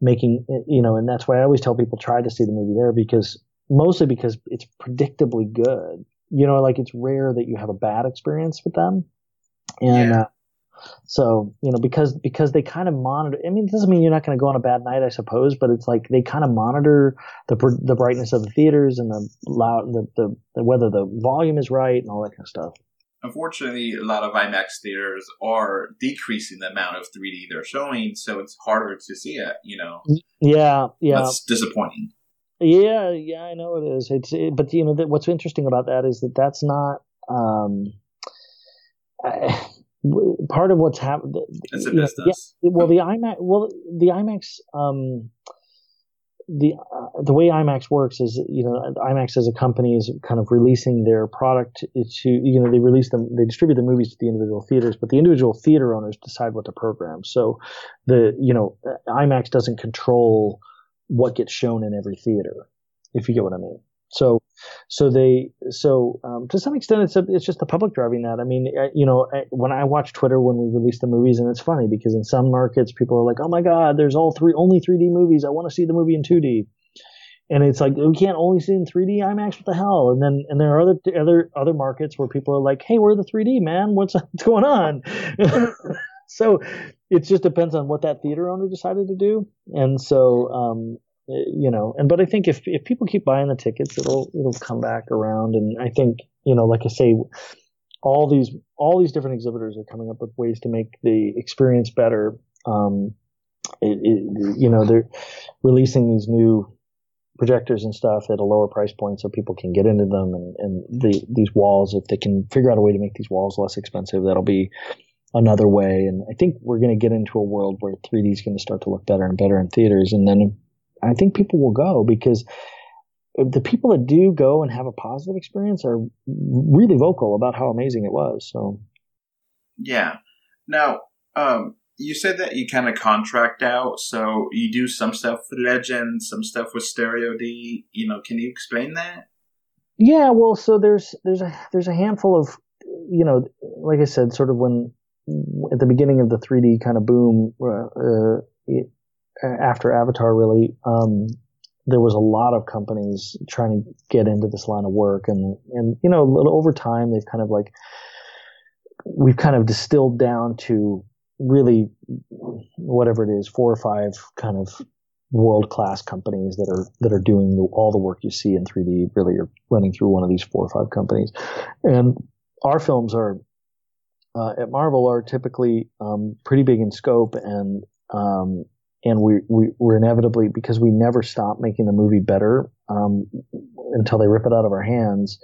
making you know, and that's why I always tell people try to see the movie there because mostly because it's predictably good. You know, like it's rare that you have a bad experience with them, and. Yeah. Uh, so, you know, because because they kind of monitor. I mean, it doesn't mean you're not going to go on a bad night, I suppose, but it's like they kind of monitor the the brightness of the theaters and the loud the, the, the whether the volume is right and all that kind of stuff. Unfortunately, a lot of IMAX theaters are decreasing the amount of 3D they're showing, so it's harder to see it. You know. Yeah, yeah. That's disappointing. Yeah, yeah, I know it is. It's it, but you know that what's interesting about that is that that's not. Um, I, part of what's happened. A business. Yeah, well, the IMAX, well, the IMAX, um, the uh, the way IMAX works is, you know, IMAX as a company is kind of releasing their product to, you know, they release them, they distribute the movies to the individual theaters, but the individual theater owners decide what to program. So the, you know, IMAX doesn't control what gets shown in every theater, if you get what I mean. So, so they, so um, to some extent, it's a, it's just the public driving that. I mean, I, you know, I, when I watch Twitter when we release the movies, and it's funny because in some markets people are like, "Oh my God, there's all three only 3D movies. I want to see the movie in 2D," and it's like we can't only see in 3D IMAX. What the hell? And then and there are other other other markets where people are like, hey, we're the 3D man. What's what's going on? so it just depends on what that theater owner decided to do. And so um, you know, and but I think if if people keep buying the tickets, it'll it'll come back around. And I think you know, like I say, all these all these different exhibitors are coming up with ways to make the experience better. Um, it, it, you know, they're releasing these new projectors and stuff at a lower price point so people can get into them and, and the, these walls if they can figure out a way to make these walls less expensive that'll be another way and i think we're going to get into a world where 3d is going to start to look better and better in theaters and then i think people will go because the people that do go and have a positive experience are really vocal about how amazing it was so yeah now um you said that you kind of contract out, so you do some stuff with Legend, some stuff with Stereo D. You know, can you explain that? Yeah, well, so there's there's a there's a handful of you know, like I said, sort of when at the beginning of the 3D kind of boom uh, it, after Avatar, really, um, there was a lot of companies trying to get into this line of work, and and you know, over time they've kind of like we've kind of distilled down to really whatever it is, four or five kind of world class companies that are that are doing the, all the work you see in 3D. Really, you're running through one of these four or five companies, and our films are uh, at Marvel are typically um, pretty big in scope, and um, and we, we we're inevitably because we never stop making the movie better um, until they rip it out of our hands.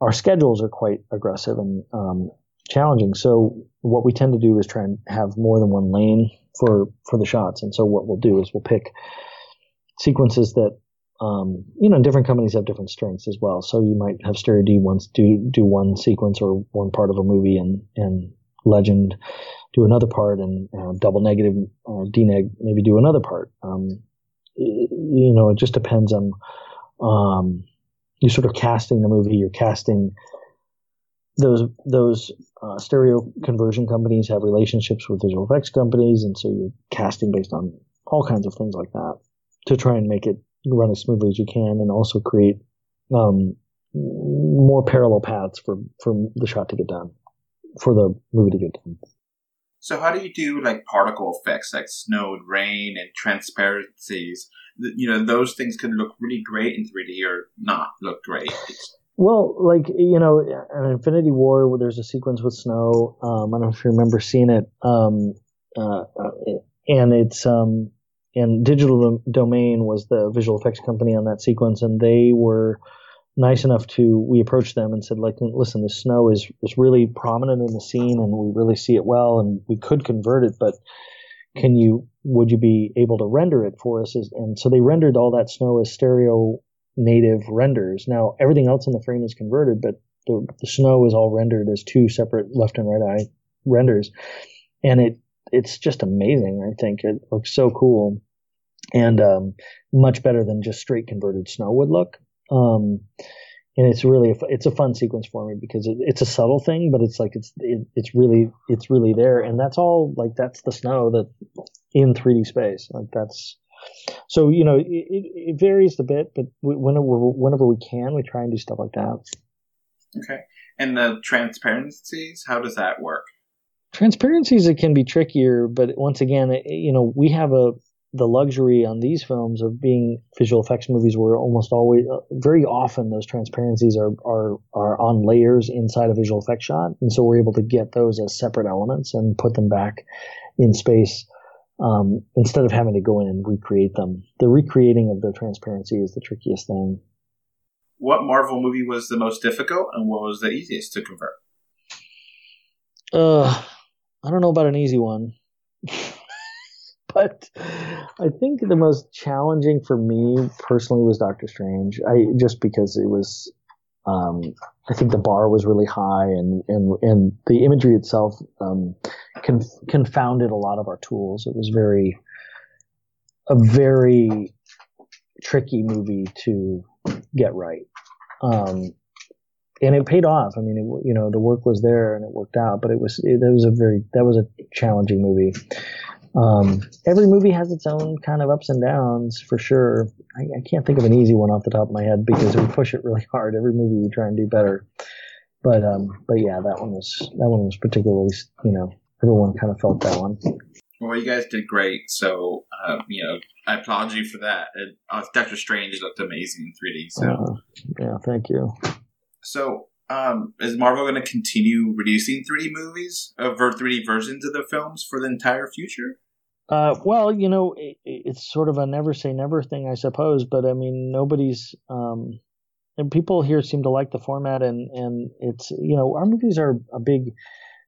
Our schedules are quite aggressive, and um, challenging. So what we tend to do is try and have more than one lane for for the shots. And so what we'll do is we'll pick sequences that um, you know different companies have different strengths as well. So you might have Stereo D once do do one sequence or one part of a movie, and and Legend do another part, and uh, Double Negative or DNEG maybe do another part. Um, you know, it just depends on um, you sort of casting the movie. You're casting those those uh, stereo conversion companies have relationships with visual effects companies, and so you're casting based on all kinds of things like that to try and make it run as smoothly as you can, and also create um, more parallel paths for for the shot to get done, for the movie to get done. So, how do you do like particle effects, like snow and rain and transparencies? You know, those things can look really great in 3D or not look great. Well, like you know, in Infinity War, where there's a sequence with snow. Um, I don't know if you remember seeing it. Um, uh, uh, and it's um, and Digital Domain was the visual effects company on that sequence, and they were nice enough to. We approached them and said, like, listen, the snow is is really prominent in the scene, and we really see it well, and we could convert it, but can you would you be able to render it for us? And so they rendered all that snow as stereo native renders. Now everything else in the frame is converted, but the, the snow is all rendered as two separate left and right eye renders, and it it's just amazing. I think it looks so cool, and um, much better than just straight converted snow would look. Um, and it's really a, it's a fun sequence for me because it, it's a subtle thing, but it's like it's it, it's really it's really there, and that's all like that's the snow that in 3D space. Like that's so you know, it, it varies a bit, but whenever whenever we can, we try and do stuff like that. Okay, and the transparencies, how does that work? Transparencies it can be trickier, but once again, you know, we have a the luxury on these films of being visual effects movies where almost always uh, very often those transparencies are, are are on layers inside a visual effects shot and so we're able to get those as separate elements and put them back in space um, instead of having to go in and recreate them. The recreating of the transparency is the trickiest thing. What Marvel movie was the most difficult, and what was the easiest to convert? Uh, I don't know about an easy one, but I think the most challenging for me personally was Doctor Strange. I just because it was um, I think the bar was really high, and and and the imagery itself um, conf- confounded a lot of our tools. It was very a very tricky movie to get right, um, and it paid off. I mean, it, you know, the work was there and it worked out, but it was it, it was a very that was a challenging movie. Um, every movie has its own kind of ups and downs for sure. I, I, can't think of an easy one off the top of my head because we push it really hard. Every movie we try and do better. But um, but yeah, that one was that one was particularly you know everyone kind of felt that one. Well, you guys did great. So, uh, you know, I applaud you for that. It, uh, Doctor Strange looked amazing in 3D. So, uh, yeah, thank you. So, um, is Marvel going to continue releasing 3D movies, uh, 3D versions of the films for the entire future? Uh, well, you know, it, it's sort of a never say never thing, I suppose. But I mean, nobody's. Um, and people here seem to like the format, and and it's you know our movies are a big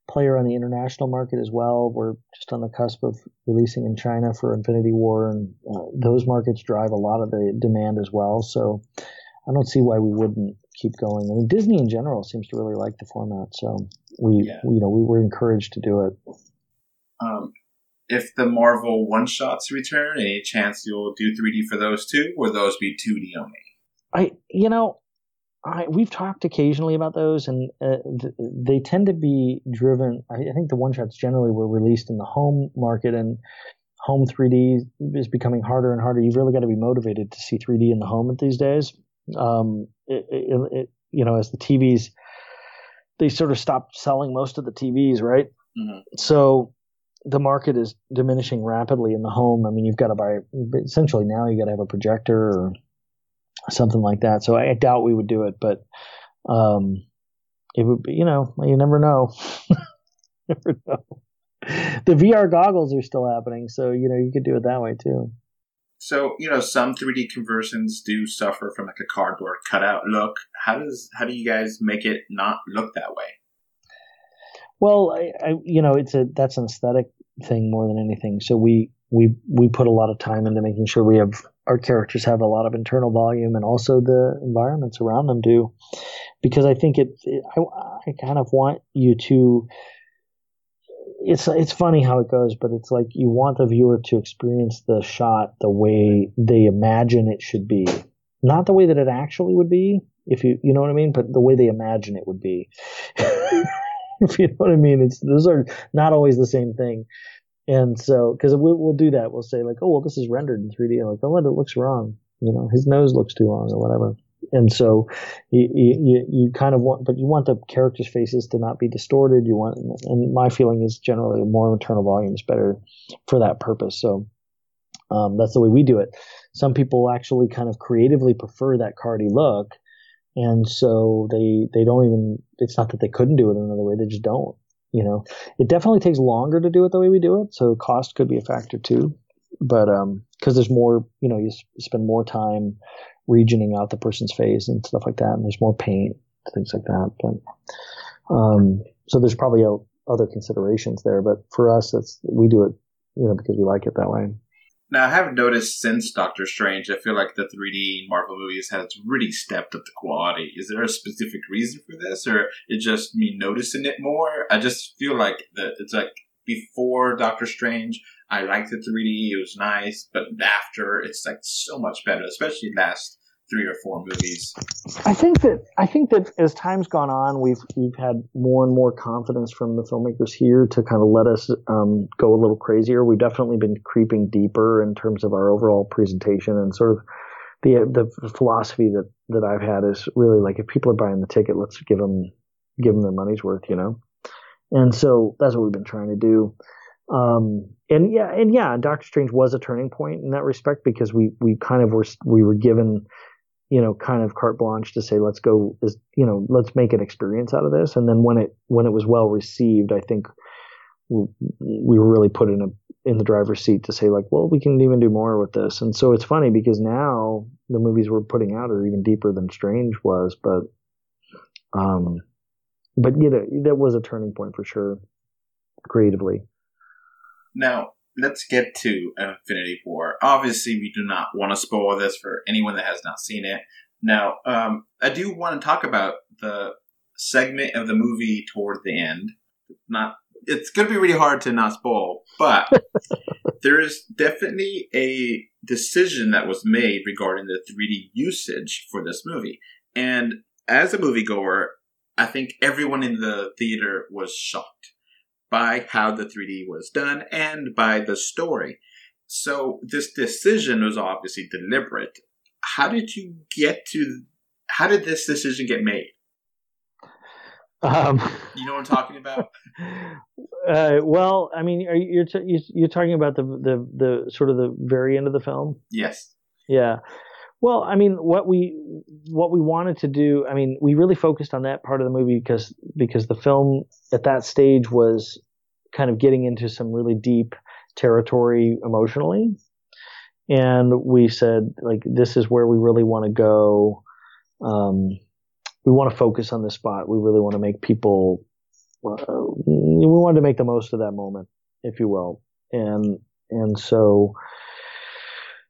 player on the international market as well. We're just on the cusp of releasing in China for Infinity War, and uh, those markets drive a lot of the demand as well. So I don't see why we wouldn't keep going. I mean, Disney in general seems to really like the format, so we, yeah. you know we were encouraged to do it. Um, if the Marvel one shots return, any chance you'll do 3D for those too, or those be 2D only? I you know I, we've talked occasionally about those, and uh, th- they tend to be driven. I, I, think the one shots generally were released in the home market, and home 3D is becoming harder and harder. You've really got to be motivated to see 3D in the home these days. Um, it, it, it, you know, as the TVs, they sort of stopped selling most of the TVs, right? Mm-hmm. So the market is diminishing rapidly in the home. I mean, you've got to buy essentially now. You got to have a projector or something like that. So I, doubt we would do it, but um, it would be, you know, you never know. never know. The VR goggles are still happening, so you know you could do it that way too. So you know, some 3D conversions do suffer from like a cardboard cutout look. How does how do you guys make it not look that way? Well, I, I you know, it's a that's an aesthetic thing more than anything. So we we we put a lot of time into making sure we have our characters have a lot of internal volume and also the environments around them do. Because i think it, it I, I kind of want you to it's it's funny how it goes but it's like you want the viewer to experience the shot the way they imagine it should be. Not the way that it actually would be if you you know what i mean but the way they imagine it would be if you know what i mean it's those are not always the same thing and so, because we, will do that, we'll say like, oh well, this is rendered in 3D. Like, oh, it looks wrong. You know, his nose looks too long or whatever. And so, you, you you kind of want, but you want the characters' faces to not be distorted. You want, and my feeling is generally more internal volume is better for that purpose. So, um, that's the way we do it. Some people actually kind of creatively prefer that cardy look, and so they they don't even. It's not that they couldn't do it another way; they just don't you know, it definitely takes longer to do it the way we do it. So cost could be a factor too. But, um, cause there's more, you know, you spend more time regioning out the person's face and stuff like that. And there's more paint, things like that. But, um, so there's probably a, other considerations there. But for us, it's, we do it, you know, because we like it that way. Now, I have noticed since Doctor Strange, I feel like the 3D Marvel movies has really stepped up the quality. Is there a specific reason for this, or it just me noticing it more? I just feel like that it's like before Doctor Strange, I liked the 3D, it was nice, but after, it's like so much better, especially last three or four movies. I think that I think that as time's gone on, we've we've had more and more confidence from the filmmakers here to kind of let us um, go a little crazier. We've definitely been creeping deeper in terms of our overall presentation and sort of the the philosophy that that I've had is really like if people are buying the ticket, let's give them give them their money's worth, you know. And so that's what we've been trying to do. Um, and yeah, and yeah, Doctor Strange was a turning point in that respect because we we kind of were we were given you know, kind of carte blanche to say, let's go, is, you know, let's make an experience out of this. And then when it, when it was well received, I think we, we were really put in a, in the driver's seat to say like, well, we can even do more with this. And so it's funny because now the movies we're putting out are even deeper than Strange was, but, um, but you know, that was a turning point for sure, creatively. Now, let's get to Infinity War. Obviously, we do not want to spoil this for anyone that has not seen it. Now, um, I do want to talk about the segment of the movie toward the end. Not, it's going to be really hard to not spoil, but there is definitely a decision that was made regarding the 3D usage for this movie. And as a moviegoer, I think everyone in the theater was shocked by how the 3D was done and by the story. So this decision was obviously deliberate. How did you get to? How did this decision get made? Um, you know what I'm talking about? Uh, well, I mean, are you, you're t- you're talking about the the the sort of the very end of the film? Yes. Yeah. Well, I mean, what we what we wanted to do, I mean, we really focused on that part of the movie because because the film at that stage was kind of getting into some really deep territory emotionally, and we said like this is where we really want to go. Um, we want to focus on this spot. We really want to make people. Uh, we wanted to make the most of that moment, if you will, and and so.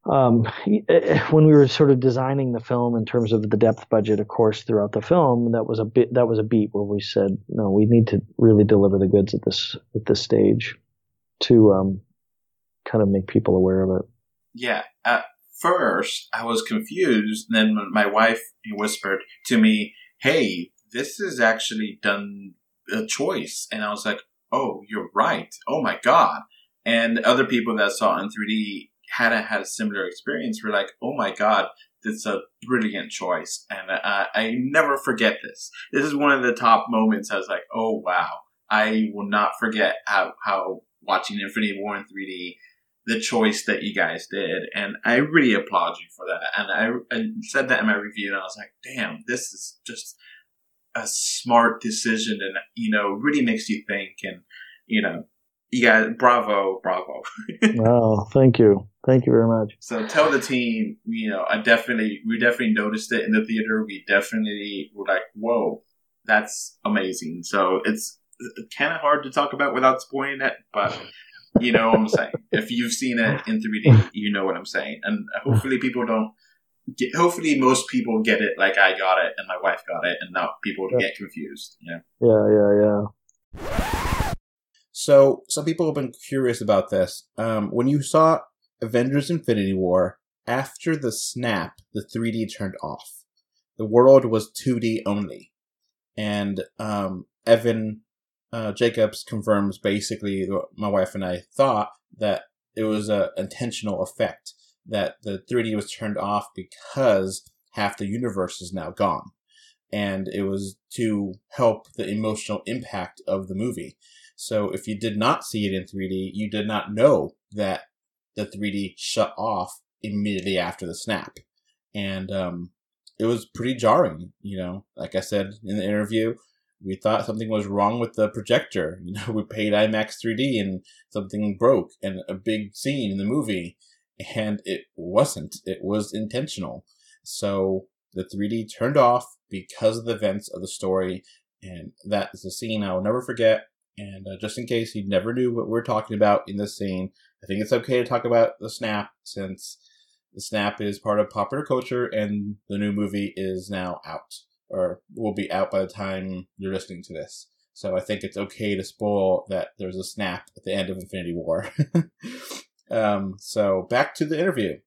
Um, when we were sort of designing the film in terms of the depth budget, of course, throughout the film, that was a bit that was a beat where we said, no, we need to really deliver the goods at this at this stage to um, kind of make people aware of it. Yeah. At first, I was confused. Then my wife whispered to me, hey, this is actually done a choice. And I was like, oh, you're right. Oh my God. And other people that saw in 3D hadn't had a similar experience were like, oh my God, that's a brilliant choice. And uh, I never forget this. This is one of the top moments I was like, oh wow. I will not forget how, how watching Infinity War in 3D, the choice that you guys did. And I really applaud you for that. And I, I said that in my review and I was like, damn, this is just a smart decision and, you know, really makes you think and, you know, you guys, bravo, bravo. oh, thank you. Thank you very much. So tell the team, you know, I definitely, we definitely noticed it in the theater. We definitely were like, whoa, that's amazing. So it's kind of hard to talk about without spoiling it, but you know what I'm saying. If you've seen it in 3D, you know what I'm saying. And hopefully people don't get, hopefully most people get it like I got it and my wife got it and not people yeah. get confused. Yeah. Yeah, yeah, yeah. So some people have been curious about this. Um, when you saw Avengers Infinity War, after the snap, the 3D turned off. The world was 2D only. And um, Evan uh, Jacobs confirms basically what my wife and I thought that it was an intentional effect that the 3D was turned off because half the universe is now gone. And it was to help the emotional impact of the movie. So if you did not see it in 3D, you did not know that the 3D shut off immediately after the snap. And um, it was pretty jarring, you know. Like I said in the interview, we thought something was wrong with the projector. You know, we paid IMAX 3D and something broke and a big scene in the movie. And it wasn't. It was intentional. So the 3D turned off because of the events of the story. And that is a scene I will never forget. And uh, just in case you never knew what we're talking about in this scene, I think it's okay to talk about the snap since the snap is part of popular culture and the new movie is now out or will be out by the time you're listening to this. So I think it's okay to spoil that there's a snap at the end of Infinity War. um, so back to the interview.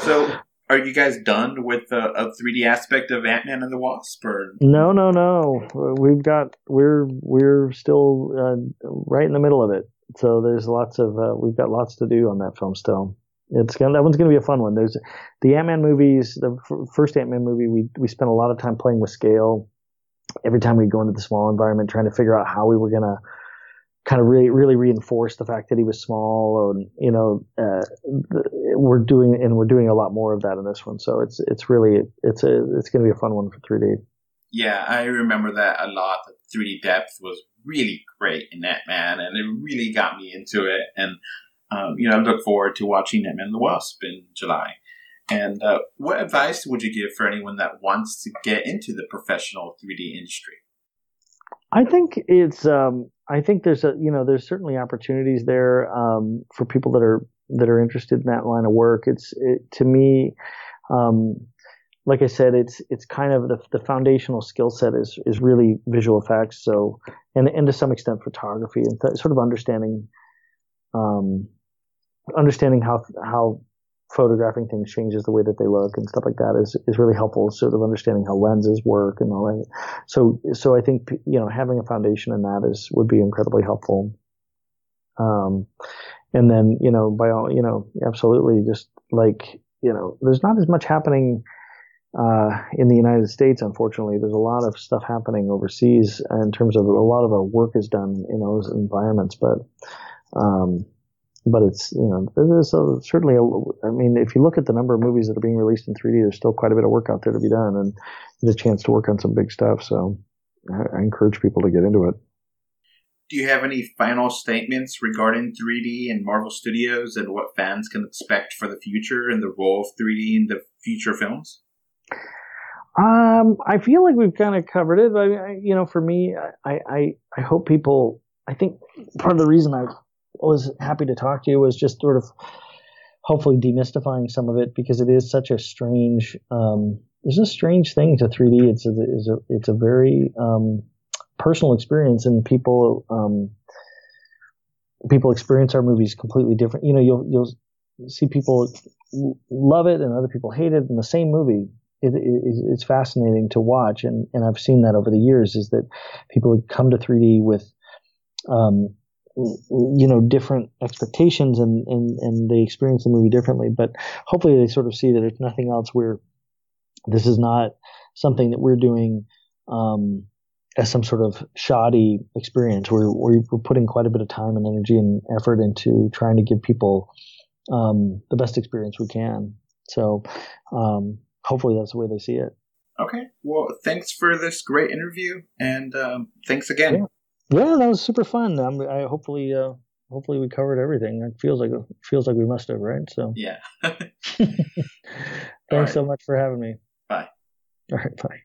So are you guys done with the a 3D aspect of Ant Man and the Wasp? Or no, no, no. We've got we're we're still uh, right in the middle of it. So there's lots of uh, we've got lots to do on that film still. It's gonna that one's gonna be a fun one. There's the Ant Man movies. The f- first Ant Man movie, we we spent a lot of time playing with scale. Every time we go into the small environment, trying to figure out how we were gonna kind of really really reinforce the fact that he was small and you know uh, we're doing and we're doing a lot more of that in this one so it's it's really it's a it's going to be a fun one for 3d yeah i remember that a lot the 3d depth was really great in Ant Man and it really got me into it. And um, you know i look forward to watching ant man the wasp in july. And uh, what advice would you give for anyone that wants to get into the professional 3d industry? I think it's um, I think there's a you know there's certainly opportunities there um, for people that are that are interested in that line of work. It's it, to me, um, like I said, it's it's kind of the, the foundational skill set is is really visual effects. So and and to some extent photography and th- sort of understanding, um, understanding how how photographing things changes the way that they look and stuff like that is is really helpful. Sort of understanding how lenses work and all that. So so I think you know having a foundation in that is would be incredibly helpful. Um, and then you know by all you know absolutely just like you know there's not as much happening uh, in the United States, unfortunately, there's a lot of stuff happening overseas in terms of a lot of our work is done in those environments. But, um, but it's you know there's a, certainly a, I mean if you look at the number of movies that are being released in 3D, there's still quite a bit of work out there to be done, and there's a chance to work on some big stuff. So I, I encourage people to get into it. Do you have any final statements regarding 3D and Marvel Studios and what fans can expect for the future and the role of 3D in the future films? Um, I feel like we've kind of covered it. But, you know, for me, I, I, I hope people. I think part of the reason I was happy to talk to you was just sort of hopefully demystifying some of it because it is such a strange. Um, there's a strange thing to 3D. It's a, it's a, it's a very um, personal experience, and people um, people experience our movies completely different. You know, you'll you'll see people love it and other people hate it in the same movie it, it, it's fascinating to watch, and, and I've seen that over the years. Is that people come to 3D with, um, you know, different expectations, and, and and they experience the movie differently. But hopefully, they sort of see that if nothing else, we're this is not something that we're doing. Um, as some sort of shoddy experience. We're, we're, we're putting quite a bit of time and energy and effort into trying to give people um, the best experience we can. So, um, hopefully that's the way they see it. Okay. Well, thanks for this great interview, and um, thanks again. Yeah. yeah. that was super fun. Um, I hopefully, uh, hopefully we covered everything. It feels like feels like we must have, right? So yeah. thanks right. so much for having me. Bye. All right. Bye.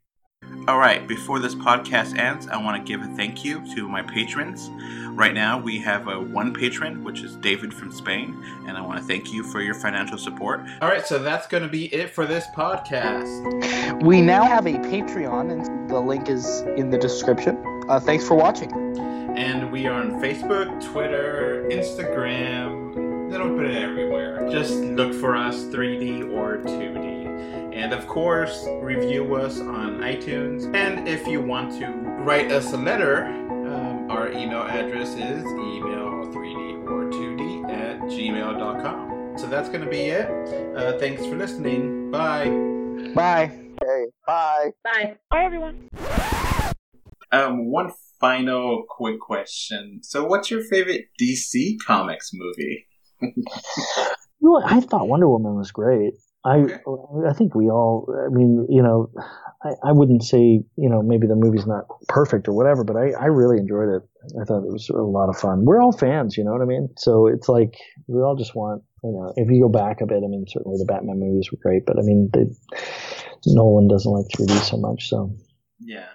All right, before this podcast ends, I want to give a thank you to my patrons. Right now, we have a one patron, which is David from Spain, and I want to thank you for your financial support. All right, so that's going to be it for this podcast. We now have a Patreon, and the link is in the description. Uh, thanks for watching. And we are on Facebook, Twitter, Instagram, little bit everywhere. Just look for us 3D or 2D. And of course, review us on iTunes. And if you want to write us a letter, um, our email address is email3d or 2d at gmail.com. So that's going to be it. Uh, thanks for listening. Bye. Bye. Okay. Bye. Bye. Bye, everyone. Um, one final quick question. So, what's your favorite DC Comics movie? you know, I thought Wonder Woman was great. I I think we all. I mean, you know, I, I wouldn't say you know maybe the movie's not perfect or whatever, but I I really enjoyed it. I thought it was a lot of fun. We're all fans, you know what I mean? So it's like we all just want you know. If you go back a bit, I mean, certainly the Batman movies were great, but I mean, they, Nolan doesn't like 3D so much, so yeah.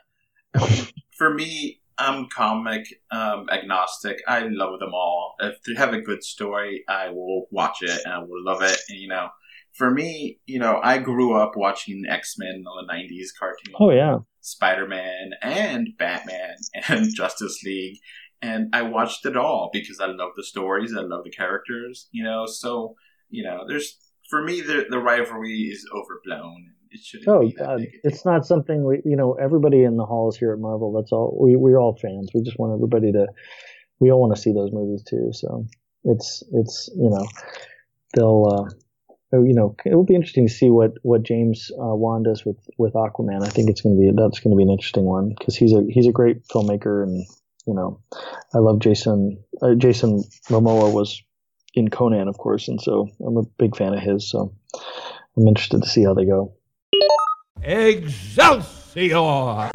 For me, I'm comic um, agnostic. I love them all. If they have a good story, I will watch it and I will love it. And you know for me, you know, I grew up watching X Men the '90s cartoon. Oh yeah, Spider Man and Batman and Justice League, and I watched it all because I love the stories, I love the characters. You know, so you know, there's for me the the rivalry is overblown. It shouldn't oh, God. it's not something we, you know, everybody in the halls here at Marvel. That's all. We we're all fans. We just want everybody to. We all want to see those movies too. So it's it's you know they'll uh, you know, it will be interesting to see what what James uh, Wan does with with Aquaman. I think it's going to be that's going to be an interesting one because he's a he's a great filmmaker, and you know, I love Jason. Uh, Jason Momoa was in Conan, of course, and so I'm a big fan of his. So I'm interested to see how they go. Excelsior!